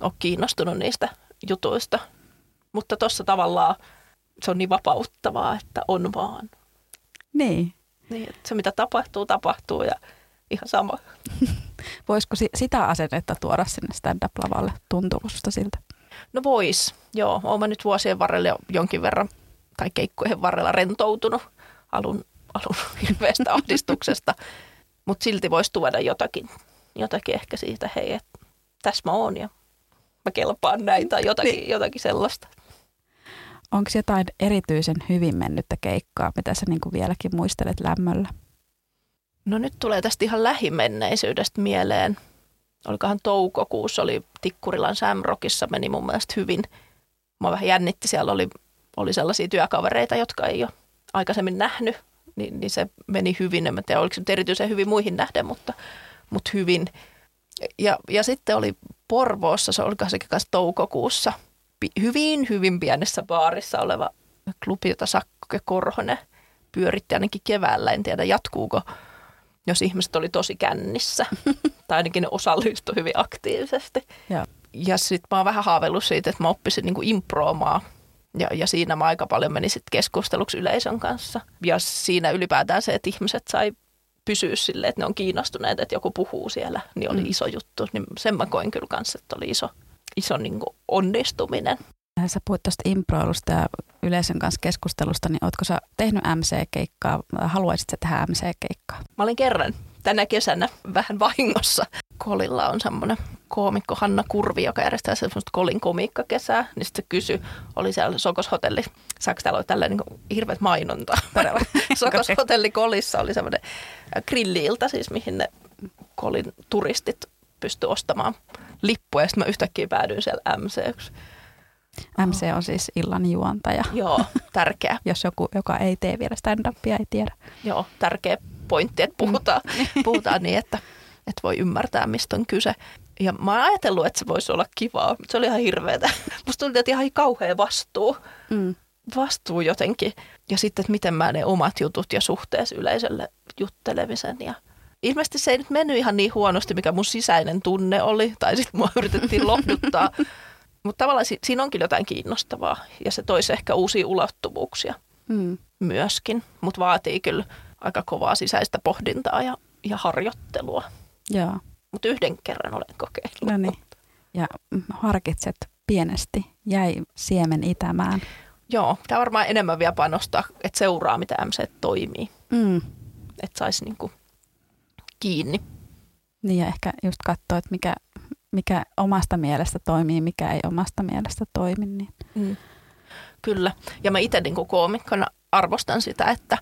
ole kiinnostunut niistä jutuista. Mutta tuossa tavallaan se on niin vapauttavaa, että on vaan. Niin. niin että se mitä tapahtuu, tapahtuu ja ihan sama. Voisiko sitä asennetta tuoda sinne stand-up-lavalle? Tuntuuko siltä? No vois, joo. Olen nyt vuosien varrella jo jonkin verran tai keikkojen varrella rentoutunut alun alun hirveästä ahdistuksesta, mutta silti voisi tuoda jotakin, jotakin ehkä siitä, hei, että tässä mä oon ja mä kelpaan näin tai jotakin, niin. jotakin sellaista. Onko jotain erityisen hyvin mennyttä keikkaa, mitä sä niinku vieläkin muistelet lämmöllä? No nyt tulee tästä ihan lähimenneisyydestä mieleen. Olikohan toukokuussa, oli Tikkurilan Samrockissa, meni mun mielestä hyvin. Mä vähän jännitti, siellä oli, oli sellaisia työkavereita, jotka ei ole aikaisemmin nähnyt niin, niin se meni hyvin. En tiedä, oliko se erityisen hyvin muihin nähden, mutta, mutta hyvin. Ja, ja sitten oli Porvoossa, se oli se kanssa toukokuussa, hyvin, hyvin pienessä baarissa oleva klubi, jota Sakke Korhonen pyöritti ainakin keväällä. En tiedä, jatkuuko, jos ihmiset oli tosi kännissä. tai ainakin ne osallistui hyvin aktiivisesti. Ja, ja sitten mä oon vähän haaveillut siitä, että mä oppisin niin improomaan Ja, ja siinä mä aika paljon menin sitten keskusteluksi yleisön kanssa. Ja siinä ylipäätään se, että ihmiset sai pysyä silleen, että ne on kiinnostuneet, että joku puhuu siellä, niin oli mm. iso juttu. Niin sen mä koin kyllä kanssa, että oli iso, iso niin onnistuminen. Sä puhuit tuosta improilusta ja yleisön kanssa keskustelusta, niin ootko sä tehnyt MC-keikkaa, haluaisit sä tehdä MC-keikkaa? Mä olin kerran tänä kesänä vähän vahingossa. Kolilla on semmoinen koomikko Hanna Kurvi, joka järjestää semmoista Kolin komiikkakesää. Niin sitten se kysyi, oli siellä Sokoshotelli, saako täällä olla tällä niin hirveät mainonta. Sokoshotelli Kolissa oli semmoinen grilliilta siis, mihin ne Kolin turistit pysty ostamaan lippuja. Sitten mä yhtäkkiä päädyin siellä MC. MC on siis illan juontaja. Joo, tärkeä. Jos joku, joka ei tee vielä stand-upia, ei tiedä. Joo, tärkeä pointti, että puhutaan, mm. puhutaan niin, että, että voi ymmärtää, mistä on kyse. Ja mä oon ajatellut, että se voisi olla kivaa. Se oli ihan hirveetä. Musta tuli, että ihan kauhea vastuu. Mm. Vastuu jotenkin. Ja sitten, että miten mä ne omat jutut ja suhteessa yleisölle juttelemisen. Ja ilmeisesti se ei nyt mennyt ihan niin huonosti, mikä mun sisäinen tunne oli. Tai sitten mua yritettiin lohduttaa. Mutta tavallaan si- siinä onkin jotain kiinnostavaa. Ja se toisi ehkä uusia ulottuvuuksia mm. myöskin. Mutta vaatii kyllä aika kovaa sisäistä pohdintaa ja, ja harjoittelua. Joo. Mutta yhden kerran olen kokeillut. No niin. Ja harkitset pienesti, jäi siemen itämään. Joo, tämä varmaan enemmän vielä panostaa, että seuraa, mitä MC toimii. Mm. Että saisi niinku kiinni. Niin ja ehkä just katsoa, että mikä, mikä omasta mielestä toimii, mikä ei omasta mielestä toimi. Niin. Mm. Kyllä. Ja mä itse niin koomikkona arvostan sitä, että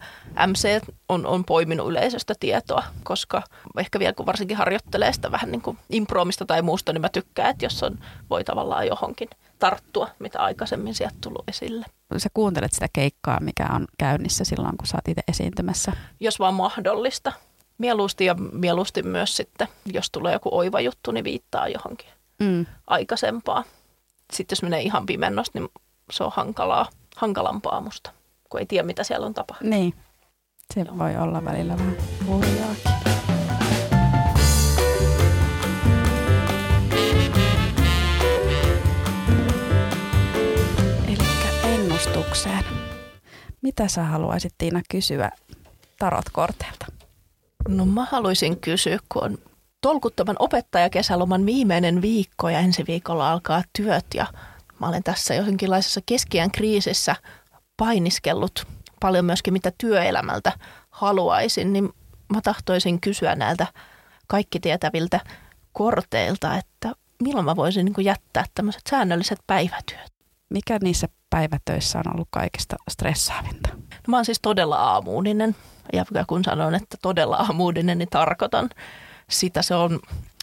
MC on, on poiminut yleisöstä tietoa, koska ehkä vielä kun varsinkin harjoittelee sitä vähän niin kuin improomista tai muusta, niin mä tykkään, että jos on, voi tavallaan johonkin tarttua, mitä aikaisemmin sieltä tullut esille. Sä kuuntelet sitä keikkaa, mikä on käynnissä silloin, kun sä oot itse esiintymässä? Jos vaan mahdollista. Mieluusti ja mieluusti myös sitten, jos tulee joku oiva juttu, niin viittaa johonkin mm. aikaisempaa. Sitten jos menee ihan pimennosta, niin se on hankalaa, hankalampaa musta kun ei tiedä, mitä siellä on tapahtunut. Niin, se Joo. voi olla välillä vähän hurjaakin. Ennustukseen. Mitä sä haluaisit Tiina kysyä tarotkorteilta? No mä haluaisin kysyä, kun on tolkuttoman opettajakesäloman viimeinen viikko ja ensi viikolla alkaa työt ja mä olen tässä johonkinlaisessa keskiään kriisissä – painiskellut paljon myöskin, mitä työelämältä haluaisin, niin mä tahtoisin kysyä näiltä kaikki tietäviltä korteilta, että milloin mä voisin niin jättää tämmöiset säännölliset päivätyöt. Mikä niissä päivätöissä on ollut kaikista stressaavinta? No, mä oon siis todella aamuuninen ja kun sanon, että todella aamuuninen, niin tarkoitan sitä. Se on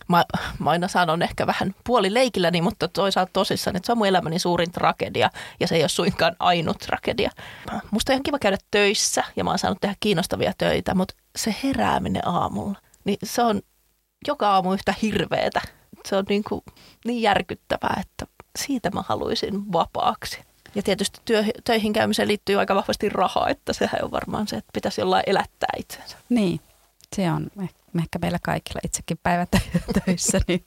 mä, mä aina sanon ehkä vähän puoli leikilläni, mutta toisaalta tosissaan, että se on mun elämäni suurin tragedia ja se ei ole suinkaan ainut tragedia. Musta on ihan kiva käydä töissä ja mä oon saanut tehdä kiinnostavia töitä, mutta se herääminen aamulla, niin se on joka aamu yhtä hirveetä. Se on niin, kuin niin järkyttävää, että siitä mä haluaisin vapaaksi. Ja tietysti työ, töihin käymiseen liittyy aika vahvasti rahaa, että sehän on varmaan se, että pitäisi jollain elättää itsensä. Niin, se on ehkä meillä kaikilla itsekin päivätöissä, niin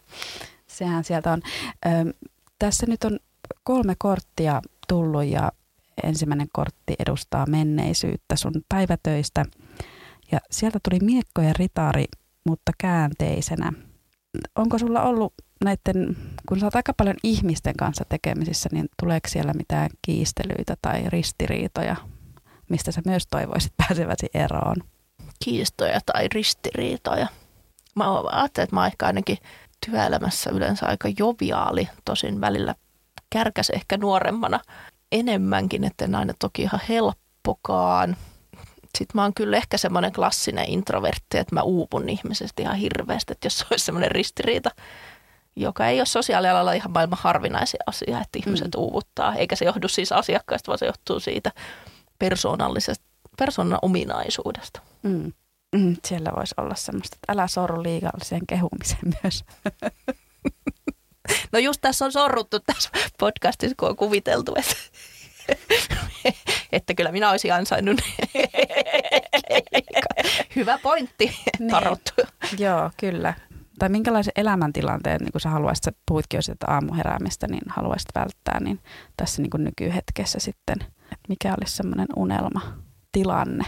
sehän sieltä on. Ö, tässä nyt on kolme korttia tullut ja ensimmäinen kortti edustaa menneisyyttä sun päivätöistä. Ja sieltä tuli miekko ja ritari, mutta käänteisenä. Onko sulla ollut näiden, kun sä oot aika paljon ihmisten kanssa tekemisissä, niin tuleeko siellä mitään kiistelyitä tai ristiriitoja, mistä sä myös toivoisit pääseväsi eroon? kiistoja tai ristiriitoja. Mä ajattelin, että mä ehkä ainakin työelämässä yleensä aika joviaali, tosin välillä kärkäs ehkä nuoremmana enemmänkin, että en aina toki ihan helppokaan. Sitten mä oon kyllä ehkä semmoinen klassinen introvertti, että mä uupun ihmisestä ihan hirveästi, että jos se olisi semmoinen ristiriita, joka ei ole sosiaalialalla ihan maailman harvinaisia asia, että ihmiset mm. uuvuttaa, eikä se johdu siis asiakkaista, vaan se johtuu siitä persoonallisesta, persoonan ominaisuudesta. Mm. Mm, siellä voisi olla semmoista, että älä sorru liikalliseen kehumiseen myös. No just tässä on sorruttu tässä podcastissa, kun on kuviteltu, että, että kyllä minä olisin ansainnut. Hyvä pointti, niin. Joo, kyllä. tai minkälaisen elämäntilanteen niin kun sä haluaisit, sä puhuitkin jo sitä aamuheräämistä, niin haluaisit välttää, niin tässä niin kuin nykyhetkessä sitten, että mikä olisi semmoinen unelmatilanne?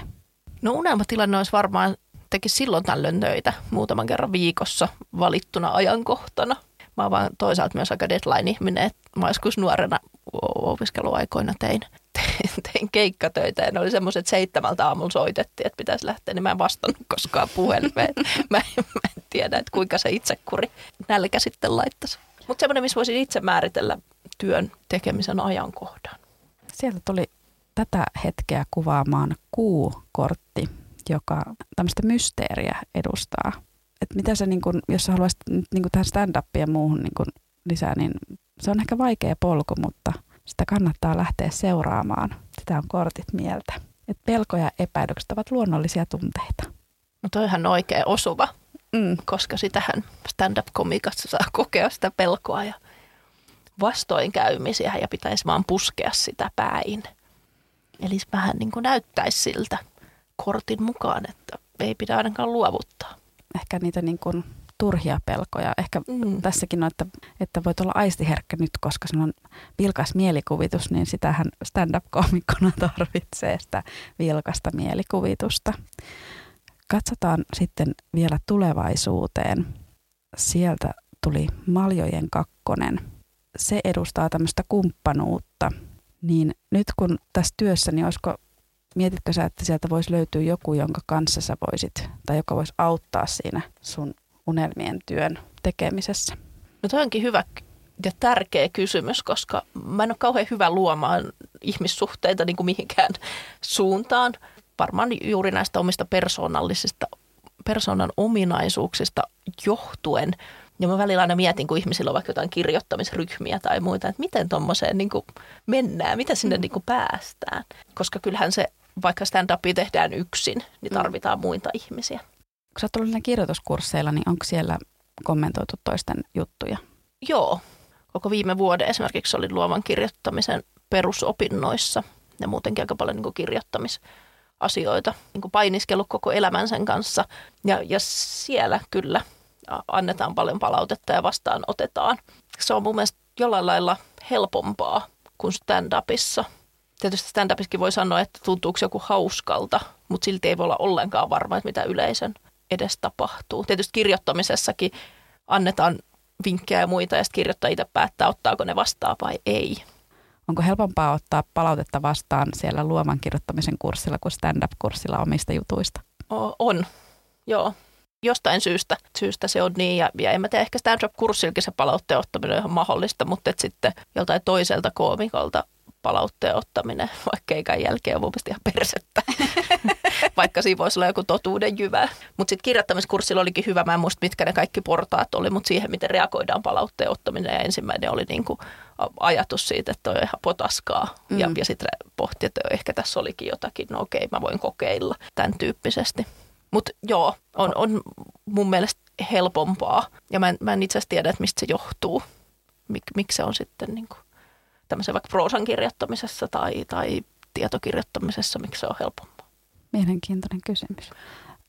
No unelmatilanne olisi varmaan teki silloin tällöin töitä muutaman kerran viikossa valittuna ajankohtana. Mä oon vaan toisaalta myös aika deadline-ihminen, että mä joskus nuorena opiskeluaikoina tein, tein, tein keikkatöitä ja ne oli semmoiset, seitsemältä aamulla soitettiin, että pitäisi lähteä, niin mä en vastannut koskaan puhelimeen. Mä, en, mä en tiedä, että kuinka se itsekuri nälkä sitten laittaisi. Mutta semmoinen, missä voisin itse määritellä työn tekemisen ajankohdan. Sieltä tuli tätä hetkeä kuvaamaan kuukortti, joka tämmöistä mysteeriä edustaa. Et mitä se, niin kun, jos sä haluaisit niin kun tähän stand-upiin ja muuhun niin kun lisää, niin se on ehkä vaikea polku, mutta sitä kannattaa lähteä seuraamaan. Sitä on kortit mieltä. Et pelko ja epäilykset ovat luonnollisia tunteita. No toihan on oikein osuva, mm. koska sitähän stand-up-komikassa saa kokea sitä pelkoa ja vastoinkäymisiä ja pitäisi vaan puskea sitä päin. Eli vähän niin kuin näyttäisi siltä kortin mukaan, että ei pidä ainakaan luovuttaa. Ehkä niitä niin kuin turhia pelkoja. Ehkä mm. tässäkin on, että, että voit olla aistiherkkä nyt, koska sinulla on vilkas mielikuvitus, niin sitähän stand-up-komikkona tarvitsee sitä vilkasta mielikuvitusta. Katsotaan sitten vielä tulevaisuuteen. Sieltä tuli Maljojen kakkonen. Se edustaa tämmöistä kumppanuutta. Niin nyt kun tässä työssä, niin olisiko mietitkö sä, että sieltä voisi löytyä joku, jonka kanssa sä voisit, tai joka voisi auttaa siinä sun unelmien työn tekemisessä? No toi onkin hyvä ja tärkeä kysymys, koska mä en ole kauhean hyvä luomaan ihmissuhteita niin kuin mihinkään suuntaan. Varmaan juuri näistä omista persoonallisista, persoonan ominaisuuksista johtuen. Ja mä välillä aina mietin, kun ihmisillä on vaikka jotain kirjoittamisryhmiä tai muita, että miten tuommoiseen niin mennään, mitä sinne niin kuin päästään. Koska kyllähän se, vaikka stand-upia tehdään yksin, niin mm. tarvitaan muita ihmisiä. Kun sä oot ollut kirjoituskursseilla, niin onko siellä kommentoitu toisten juttuja? Joo. Koko viime vuoden esimerkiksi oli luovan kirjoittamisen perusopinnoissa ja muutenkin aika paljon niin kirjoittamisasioita, niin painiskellut koko elämän sen kanssa. Ja, ja siellä kyllä annetaan paljon palautetta ja vastaan otetaan. Se on mun mielestä jollain lailla helpompaa kuin stand-upissa. Tietysti stand-upissakin voi sanoa, että tuntuuko joku hauskalta, mutta silti ei voi olla ollenkaan varma, että mitä yleisön edes tapahtuu. Tietysti kirjoittamisessakin annetaan vinkkejä ja muita ja sitten kirjoittaja itse päättää, ottaako ne vastaan vai ei. Onko helpompaa ottaa palautetta vastaan siellä luovan kirjoittamisen kurssilla kuin stand-up-kurssilla omista jutuista? O- on, joo. Jostain syystä, syystä se on niin, ja, ja en mä tiedä, ehkä stand-up-kurssillakin se palautteen ottaminen on ihan mahdollista, mutta et sitten joltain toiselta koomikolta palautteen ottaminen, vaikka keikän jälkeen on mun ihan persettä. vaikka siinä voisi olla joku totuuden jyvä. Mutta sitten kirjoittamiskurssilla olikin hyvä, mä en muista mitkä ne kaikki portaat oli, mutta siihen miten reagoidaan palautteen ottaminen ja ensimmäinen oli niinku ajatus siitä, että on ihan potaskaa mm. ja, ja sitten pohti, että ehkä tässä olikin jotakin, no okei mä voin kokeilla tämän tyyppisesti. Mutta joo, on, on mun mielestä helpompaa ja mä en, mä en itse asiassa tiedä, että mistä se johtuu, Mik, miksi se on sitten niinku tämmöisen vaikka proosan kirjoittamisessa tai, tai tietokirjoittamisessa, miksi se on helpompaa. Mielenkiintoinen kysymys.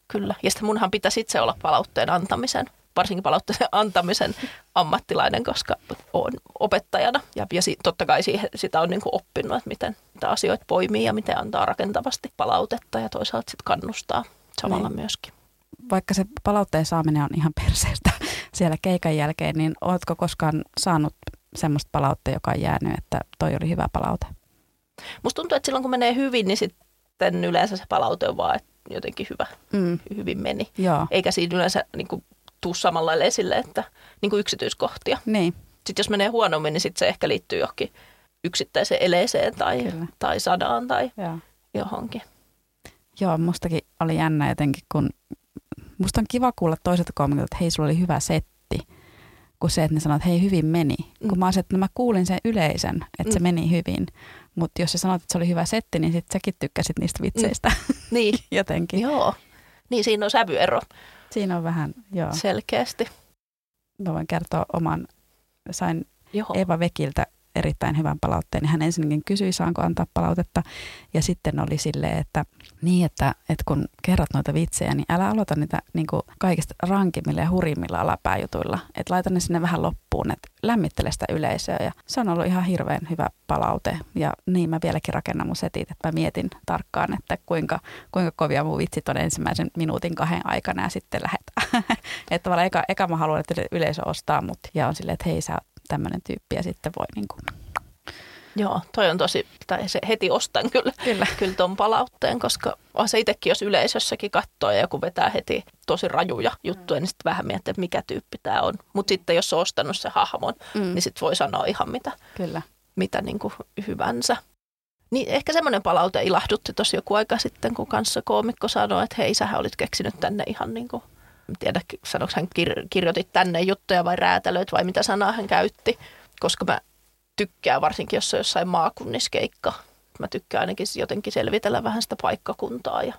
Kyllä. Ja sitten munhan pitäisi itse olla palautteen antamisen, varsinkin palautteen antamisen ammattilainen, koska olen opettajana. Ja, ja si, totta kai siihen, sitä on niin kuin oppinut, että miten tämä asioita poimii ja miten antaa rakentavasti palautetta ja toisaalta sitten kannustaa samalla niin. myöskin. Vaikka se palautteen saaminen on ihan perseestä siellä keikan jälkeen, niin oletko koskaan saanut semmoista palautetta, joka on jäänyt, että toi oli hyvä palaute? Musta tuntuu, että silloin kun menee hyvin, niin sitten yleensä se palaute on vaan, että jotenkin hyvä, mm. hyvin meni. Joo. Eikä siinä yleensä niin kuin, tuu samalla lailla esille, että niin kuin yksityiskohtia. Niin. Sitten jos menee huonommin, niin sitten se ehkä liittyy johonkin yksittäiseen eleeseen tai, tai sadaan tai Joo. johonkin. Joo, mustakin oli jännä jotenkin, kun musta on kiva kuulla toiselta komikilta, että hei, sulla oli hyvä setti kuin se, että ne sanoo, että hei, hyvin meni. Mm. Kun mä olisin, että no mä kuulin sen yleisen, että mm. se meni hyvin. Mutta jos sä sanot, että se oli hyvä setti, niin sit säkin tykkäsit niistä vitseistä. Mm. Niin. Jotenkin. Joo. Niin, siinä on sävyero. Siinä on vähän, joo. Selkeästi. Mä voin kertoa oman, sain Joo. Eva Vekiltä erittäin hyvän palautteen, niin hän ensinnäkin kysyi, saanko antaa palautetta. Ja sitten oli silleen, että niin, että, että kun kerrot noita vitsejä, niin älä aloita niitä niin kuin kaikista rankimmilla ja hurimmilla alapääjutuilla. Että laita ne sinne vähän loppuun, että lämmittele sitä yleisöä. Ja se on ollut ihan hirveän hyvä palaute. Ja niin mä vieläkin rakennan mun setit, että mä mietin tarkkaan, että kuinka, kuinka kovia mun vitsit on ensimmäisen minuutin kahden aikana ja sitten lähetään. että tavallaan eka, eka mä haluan, että yleisö ostaa mut ja on silleen, että hei sä tämmöinen tyyppi ja sitten voi niin kuin Joo, toi on tosi, tai se heti ostan kyllä, kyllä. kyllä ton palautteen, koska se itsekin, jos yleisössäkin katsoo ja joku vetää heti tosi rajuja juttuja, mm. niin sitten vähän miettii, että mikä tyyppi tämä on. Mutta sitten jos on ostanut se hahmon, mm. niin sitten voi sanoa ihan mitä, kyllä. mitä niin kuin hyvänsä. Niin ehkä semmoinen palaute ilahdutti tosi joku aika sitten, kun kanssa koomikko sanoi, että hei, sähän olit keksinyt tänne ihan niin kuin, tiedä, sanoiko hän kir- kirjoitit tänne juttuja vai räätälöit vai mitä sanaa hän käytti, koska mä tykkään, varsinkin jos on jossain maakunniskeikka. Mä tykkään ainakin jotenkin selvitellä vähän sitä paikkakuntaa ja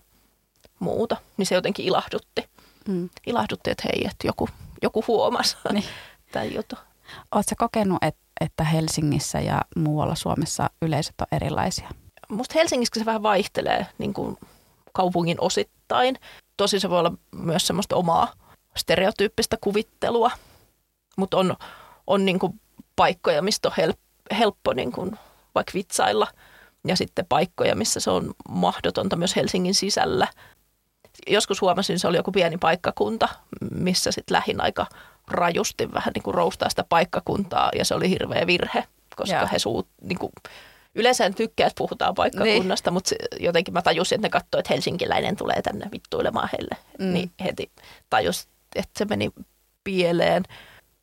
muuta. Niin se jotenkin ilahdutti. Mm. Ilahdutti, että hei, että joku, joku huomasi niin. tämän jutun. Oletko kokenut, että, että Helsingissä ja muualla Suomessa yleisöt on erilaisia? Musta Helsingissä se vähän vaihtelee niin kuin kaupungin osittain. Tosi se voi olla myös semmoista omaa stereotyyppistä kuvittelua, mutta on, on niin kuin paikkoja, mistä on helppo helppo niin kuin vaikka vitsailla ja sitten paikkoja, missä se on mahdotonta myös Helsingin sisällä. Joskus huomasin, se oli joku pieni paikkakunta, missä sitten lähin aika rajusti vähän niin kuin roustaa sitä paikkakuntaa ja se oli hirveä virhe, koska ja. he suut, niin kuin, yleensä en tykkää, että puhutaan paikkakunnasta, niin. mutta jotenkin mä tajusin, että ne katsoivat, että helsinkiläinen tulee tänne vittuilemaan heille. Mm. Niin heti tajus, että se meni pieleen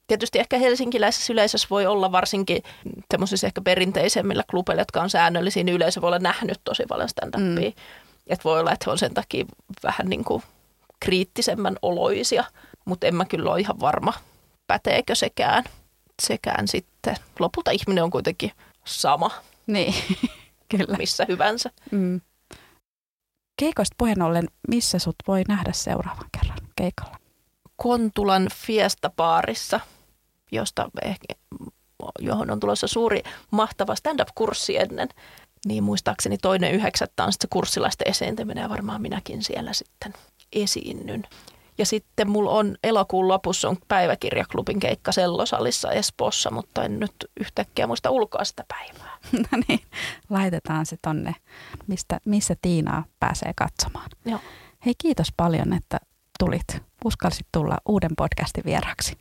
tietysti ehkä helsinkiläisessä yleisössä voi olla varsinkin semmoisissa ehkä perinteisemmillä klubeilla, jotka on säännöllisiä, niin yleisö voi olla nähnyt tosi paljon stand-upia. Mm. Että voi olla, että he on sen takia vähän niin kuin kriittisemmän oloisia, mutta en mä kyllä ole ihan varma, päteekö sekään. Sekään sitten. Lopulta ihminen on kuitenkin sama. Niin, kyllä. Missä hyvänsä. Mm. Keikoista puheen ollen, missä sut voi nähdä seuraavan kerran keikalla? Kontulan Fiesta-baarissa – josta ehkä, johon on tulossa suuri mahtava stand-up-kurssi ennen. Niin muistaakseni toinen yhdeksättä on sitten se kurssilaisten esiintyminen ja varmaan minäkin siellä sitten esiinnyn. Ja sitten mulla on elokuun lopussa on päiväkirjaklubin keikka Sellosalissa Espoossa, mutta en nyt yhtäkkiä muista ulkoa sitä päivää. No niin, laitetaan se tonne, mistä, missä Tiinaa pääsee katsomaan. Joo. Hei kiitos paljon, että tulit. Uskalsit tulla uuden podcastin vieraksi.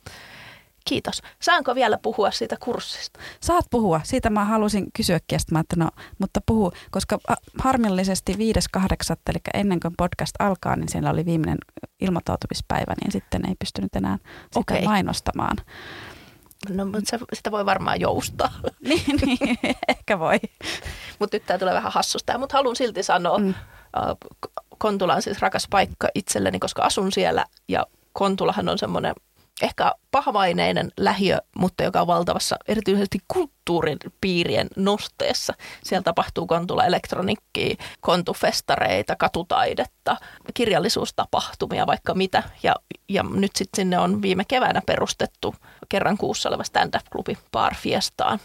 Kiitos. Saanko vielä puhua siitä kurssista? Saat puhua. Siitä mä halusin kysyäkin, että, mä, että no, mutta puhu, koska harmillisesti 5.8. eli ennen kuin podcast alkaa, niin siellä oli viimeinen ilmoittautumispäivä, niin sitten ei pystynyt enää sitä okay. mainostamaan. No, mutta se, sitä voi varmaan joustaa. niin, niin, ehkä voi. mutta nyt tämä tulee vähän hassusta, mutta haluan silti sanoa, mm. Kontula on siis rakas paikka itselleni, koska asun siellä ja Kontulahan on semmoinen ehkä pahavaineinen lähiö, mutta joka on valtavassa erityisesti kulttuurin piirien nosteessa. Siellä tapahtuu kontula elektronikkiä, kontufestareita, katutaidetta, kirjallisuustapahtumia, vaikka mitä. Ja, ja nyt sitten sinne on viime keväänä perustettu kerran kuussa oleva stand-up-klubi Bar Fiestaan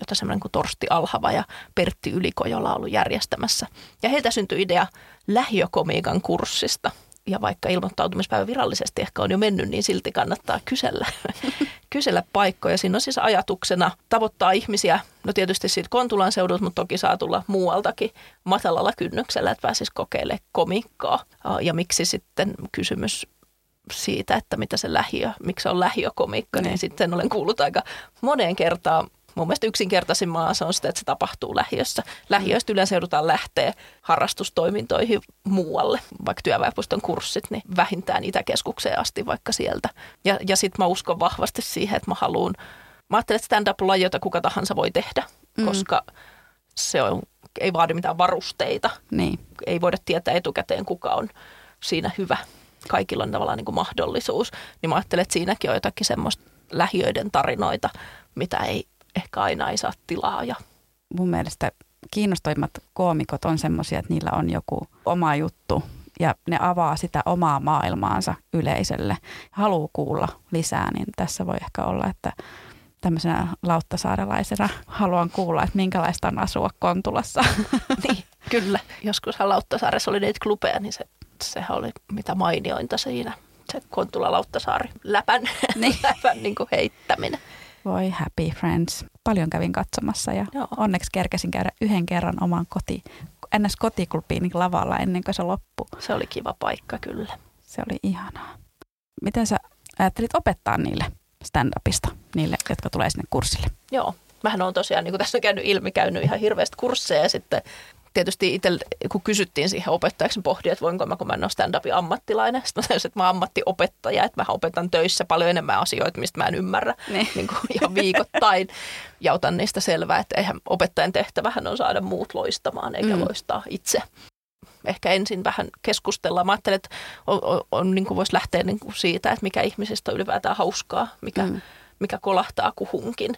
jota semmoinen kuin Torsti Alhava ja Pertti Ylikojola on ollut järjestämässä. Ja heiltä syntyi idea lähiökomiikan kurssista – ja vaikka ilmoittautumispäivä virallisesti ehkä on jo mennyt, niin silti kannattaa kysellä, kysellä paikkoja. Siinä on siis ajatuksena tavoittaa ihmisiä, no tietysti siitä Kontulan seudut, mutta toki saa tulla muualtakin matalalla kynnyksellä, että pääsisi kokeilemaan komikkaa. Ja miksi sitten kysymys siitä, että mitä se lähiö, miksi se on lähiökomikka, niin, niin sitten olen kuullut aika moneen kertaan mun mielestä yksinkertaisimmalla se on sitä, että se tapahtuu lähiössä. Lähiöistä yleensä joudutaan lähteä harrastustoimintoihin muualle, vaikka työväenpuiston kurssit, niin vähintään Itäkeskukseen asti vaikka sieltä. Ja, ja sitten mä uskon vahvasti siihen, että mä haluan, mä ajattelen, että stand-up-laji, jota kuka tahansa voi tehdä, mm. koska se on, ei vaadi mitään varusteita. Niin. Ei voida tietää etukäteen, kuka on siinä hyvä. Kaikilla on tavallaan niin kuin mahdollisuus. Niin mä ajattelen, että siinäkin on jotakin semmoista lähiöiden tarinoita, mitä ei ehkä aina ei saa tilaa. Ja... Mun mielestä kiinnostavimmat koomikot on semmoisia, että niillä on joku oma juttu ja ne avaa sitä omaa maailmaansa yleisölle. Haluaa kuulla lisää, niin tässä voi ehkä olla, että tämmöisenä lauttasaarelaisena haluan kuulla, että minkälaista on asua Kontulassa. niin, kyllä. Joskushan Lauttasaaressa oli niitä klubeja, niin se, sehän oli mitä mainiointa siinä. Se Kontula Lauttasaari läpän, niin. läpän niin kuin heittäminen. Voi happy friends. Paljon kävin katsomassa ja Joo. onneksi kerkesin käydä yhden kerran oman koti, ns. kotiklubiin niin lavalla ennen kuin se loppui. Se oli kiva paikka kyllä. Se oli ihanaa. Miten sä ajattelit opettaa niille stand-upista, niille, jotka tulee sinne kurssille? Joo, mähän on tosiaan, niin kuin tässä on käynyt ilmi, käynyt ihan hirveästi kursseja ja sitten tietysti itse, kun kysyttiin siihen opettajaksi, niin pohdin, että voinko mä, kun mä en ole stand-upin ammattilainen. Sitten mä sanoin, että mä oon ammattiopettaja, että mä opetan töissä paljon enemmän asioita, mistä mä en ymmärrä niin. Niin kuin ihan viikoittain. Ja otan niistä selvää, että eihän opettajan tehtävähän on saada muut loistamaan, eikä mm. loistaa itse. Ehkä ensin vähän keskustellaan. Mä ajattelen, että on, on, on, niin kuin voisi lähteä niin kuin siitä, että mikä ihmisistä on ylipäätään hauskaa, mikä, mm. mikä kolahtaa kuhunkin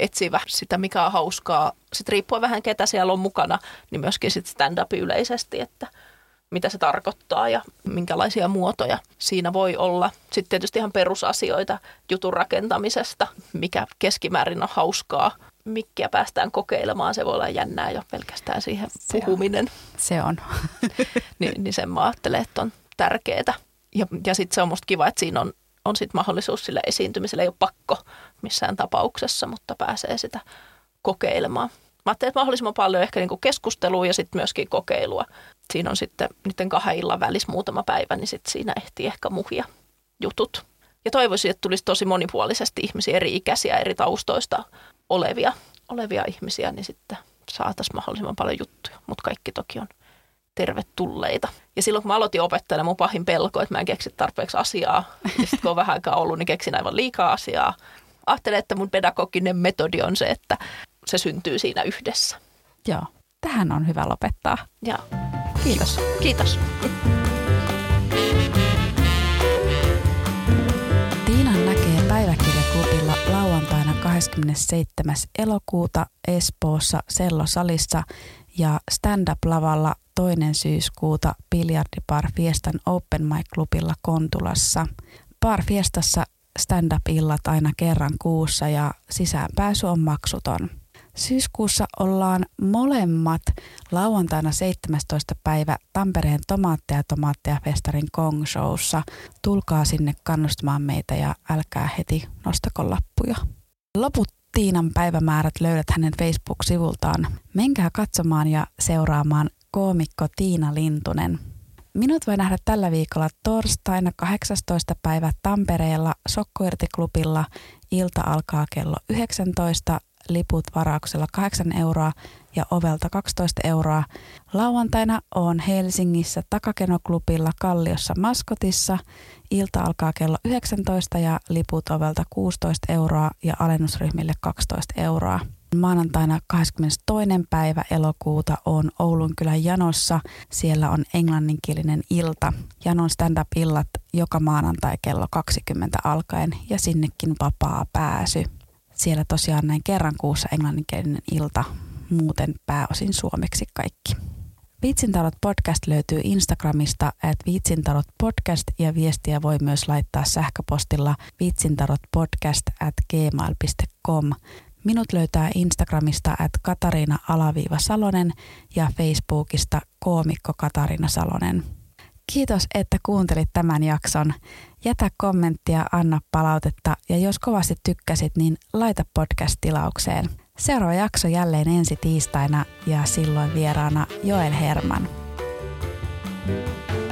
etsii vähän sitä, mikä on hauskaa. Sitten riippuen vähän, ketä siellä on mukana, niin myöskin sitten stand-up yleisesti, että mitä se tarkoittaa ja minkälaisia muotoja siinä voi olla. Sitten tietysti ihan perusasioita jutun rakentamisesta, mikä keskimäärin on hauskaa. Mikkiä päästään kokeilemaan, se voi olla jännää jo pelkästään siihen se puhuminen. On. Se on. Ni, niin sen mä ajattelen, että on tärkeää. Ja, ja sitten se on musta kiva, että siinä on on sitten mahdollisuus sille esiintymiselle, ei ole pakko missään tapauksessa, mutta pääsee sitä kokeilemaan. Mä ajattelin, että mahdollisimman paljon ehkä niin keskustelua ja sitten myöskin kokeilua. Siinä on sitten niiden kahden illan välissä muutama päivä, niin sitten siinä ehtii ehkä muhia jutut. Ja toivoisin, että tulisi tosi monipuolisesti ihmisiä, eri ikäisiä, eri taustoista olevia, olevia ihmisiä, niin sitten saataisiin mahdollisimman paljon juttuja. Mutta kaikki toki on tervetulleita. Ja silloin kun mä aloitin opettelemaan, mun pahin pelko, että mä en keksi tarpeeksi asiaa. Ja sitten kun on vähän aikaa ollut, niin keksin aivan liikaa asiaa. Ajattelen, että mun pedagoginen metodi on se, että se syntyy siinä yhdessä. Joo, tähän on hyvä lopettaa. Joo. Kiitos. Kiitos. Tiinan näkee päiväkirjaklubilla lauantaina 27. elokuuta Espoossa Sellosalissa ja stand-up-lavalla toinen syyskuuta Biljardibar Fiestan Open Mic Clubilla Kontulassa. Bar Fiestassa stand-up-illat aina kerran kuussa ja sisäänpääsy on maksuton. Syyskuussa ollaan molemmat lauantaina 17. päivä Tampereen Tomaatteja Tomaatteja festarin Kong Showssa. Tulkaa sinne kannustamaan meitä ja älkää heti nostako lappuja. Loput Tiinan päivämäärät löydät hänen Facebook-sivultaan. Menkää katsomaan ja seuraamaan koomikko Tiina Lintunen. Minut voi nähdä tällä viikolla torstaina 18. päivä Tampereella Sokkoirtiklubilla. Ilta alkaa kello 19, liput varauksella 8 euroa ja ovelta 12 euroa. Lauantaina on Helsingissä Takakenoklubilla Kalliossa Maskotissa. Ilta alkaa kello 19 ja liput ovelta 16 euroa ja alennusryhmille 12 euroa. Maanantaina 22. päivä elokuuta on Oulun kylän Janossa. Siellä on englanninkielinen ilta. Janon stand-up-illat joka maanantai kello 20 alkaen ja sinnekin vapaa pääsy. Siellä tosiaan näin kerran kuussa englanninkielinen ilta, muuten pääosin suomeksi kaikki. Viitsintalot podcast löytyy Instagramista at viitsintalot podcast ja viestiä voi myös laittaa sähköpostilla viitsintalotpodcast at gmail.com. Minut löytää Instagramista at Katariina-Salonen ja Facebookista koomikko Katariina Salonen. Kiitos, että kuuntelit tämän jakson. Jätä kommenttia, anna palautetta ja jos kovasti tykkäsit, niin laita podcast-tilaukseen. Seuraava jakso jälleen ensi tiistaina ja silloin vieraana Joel Herman. thank you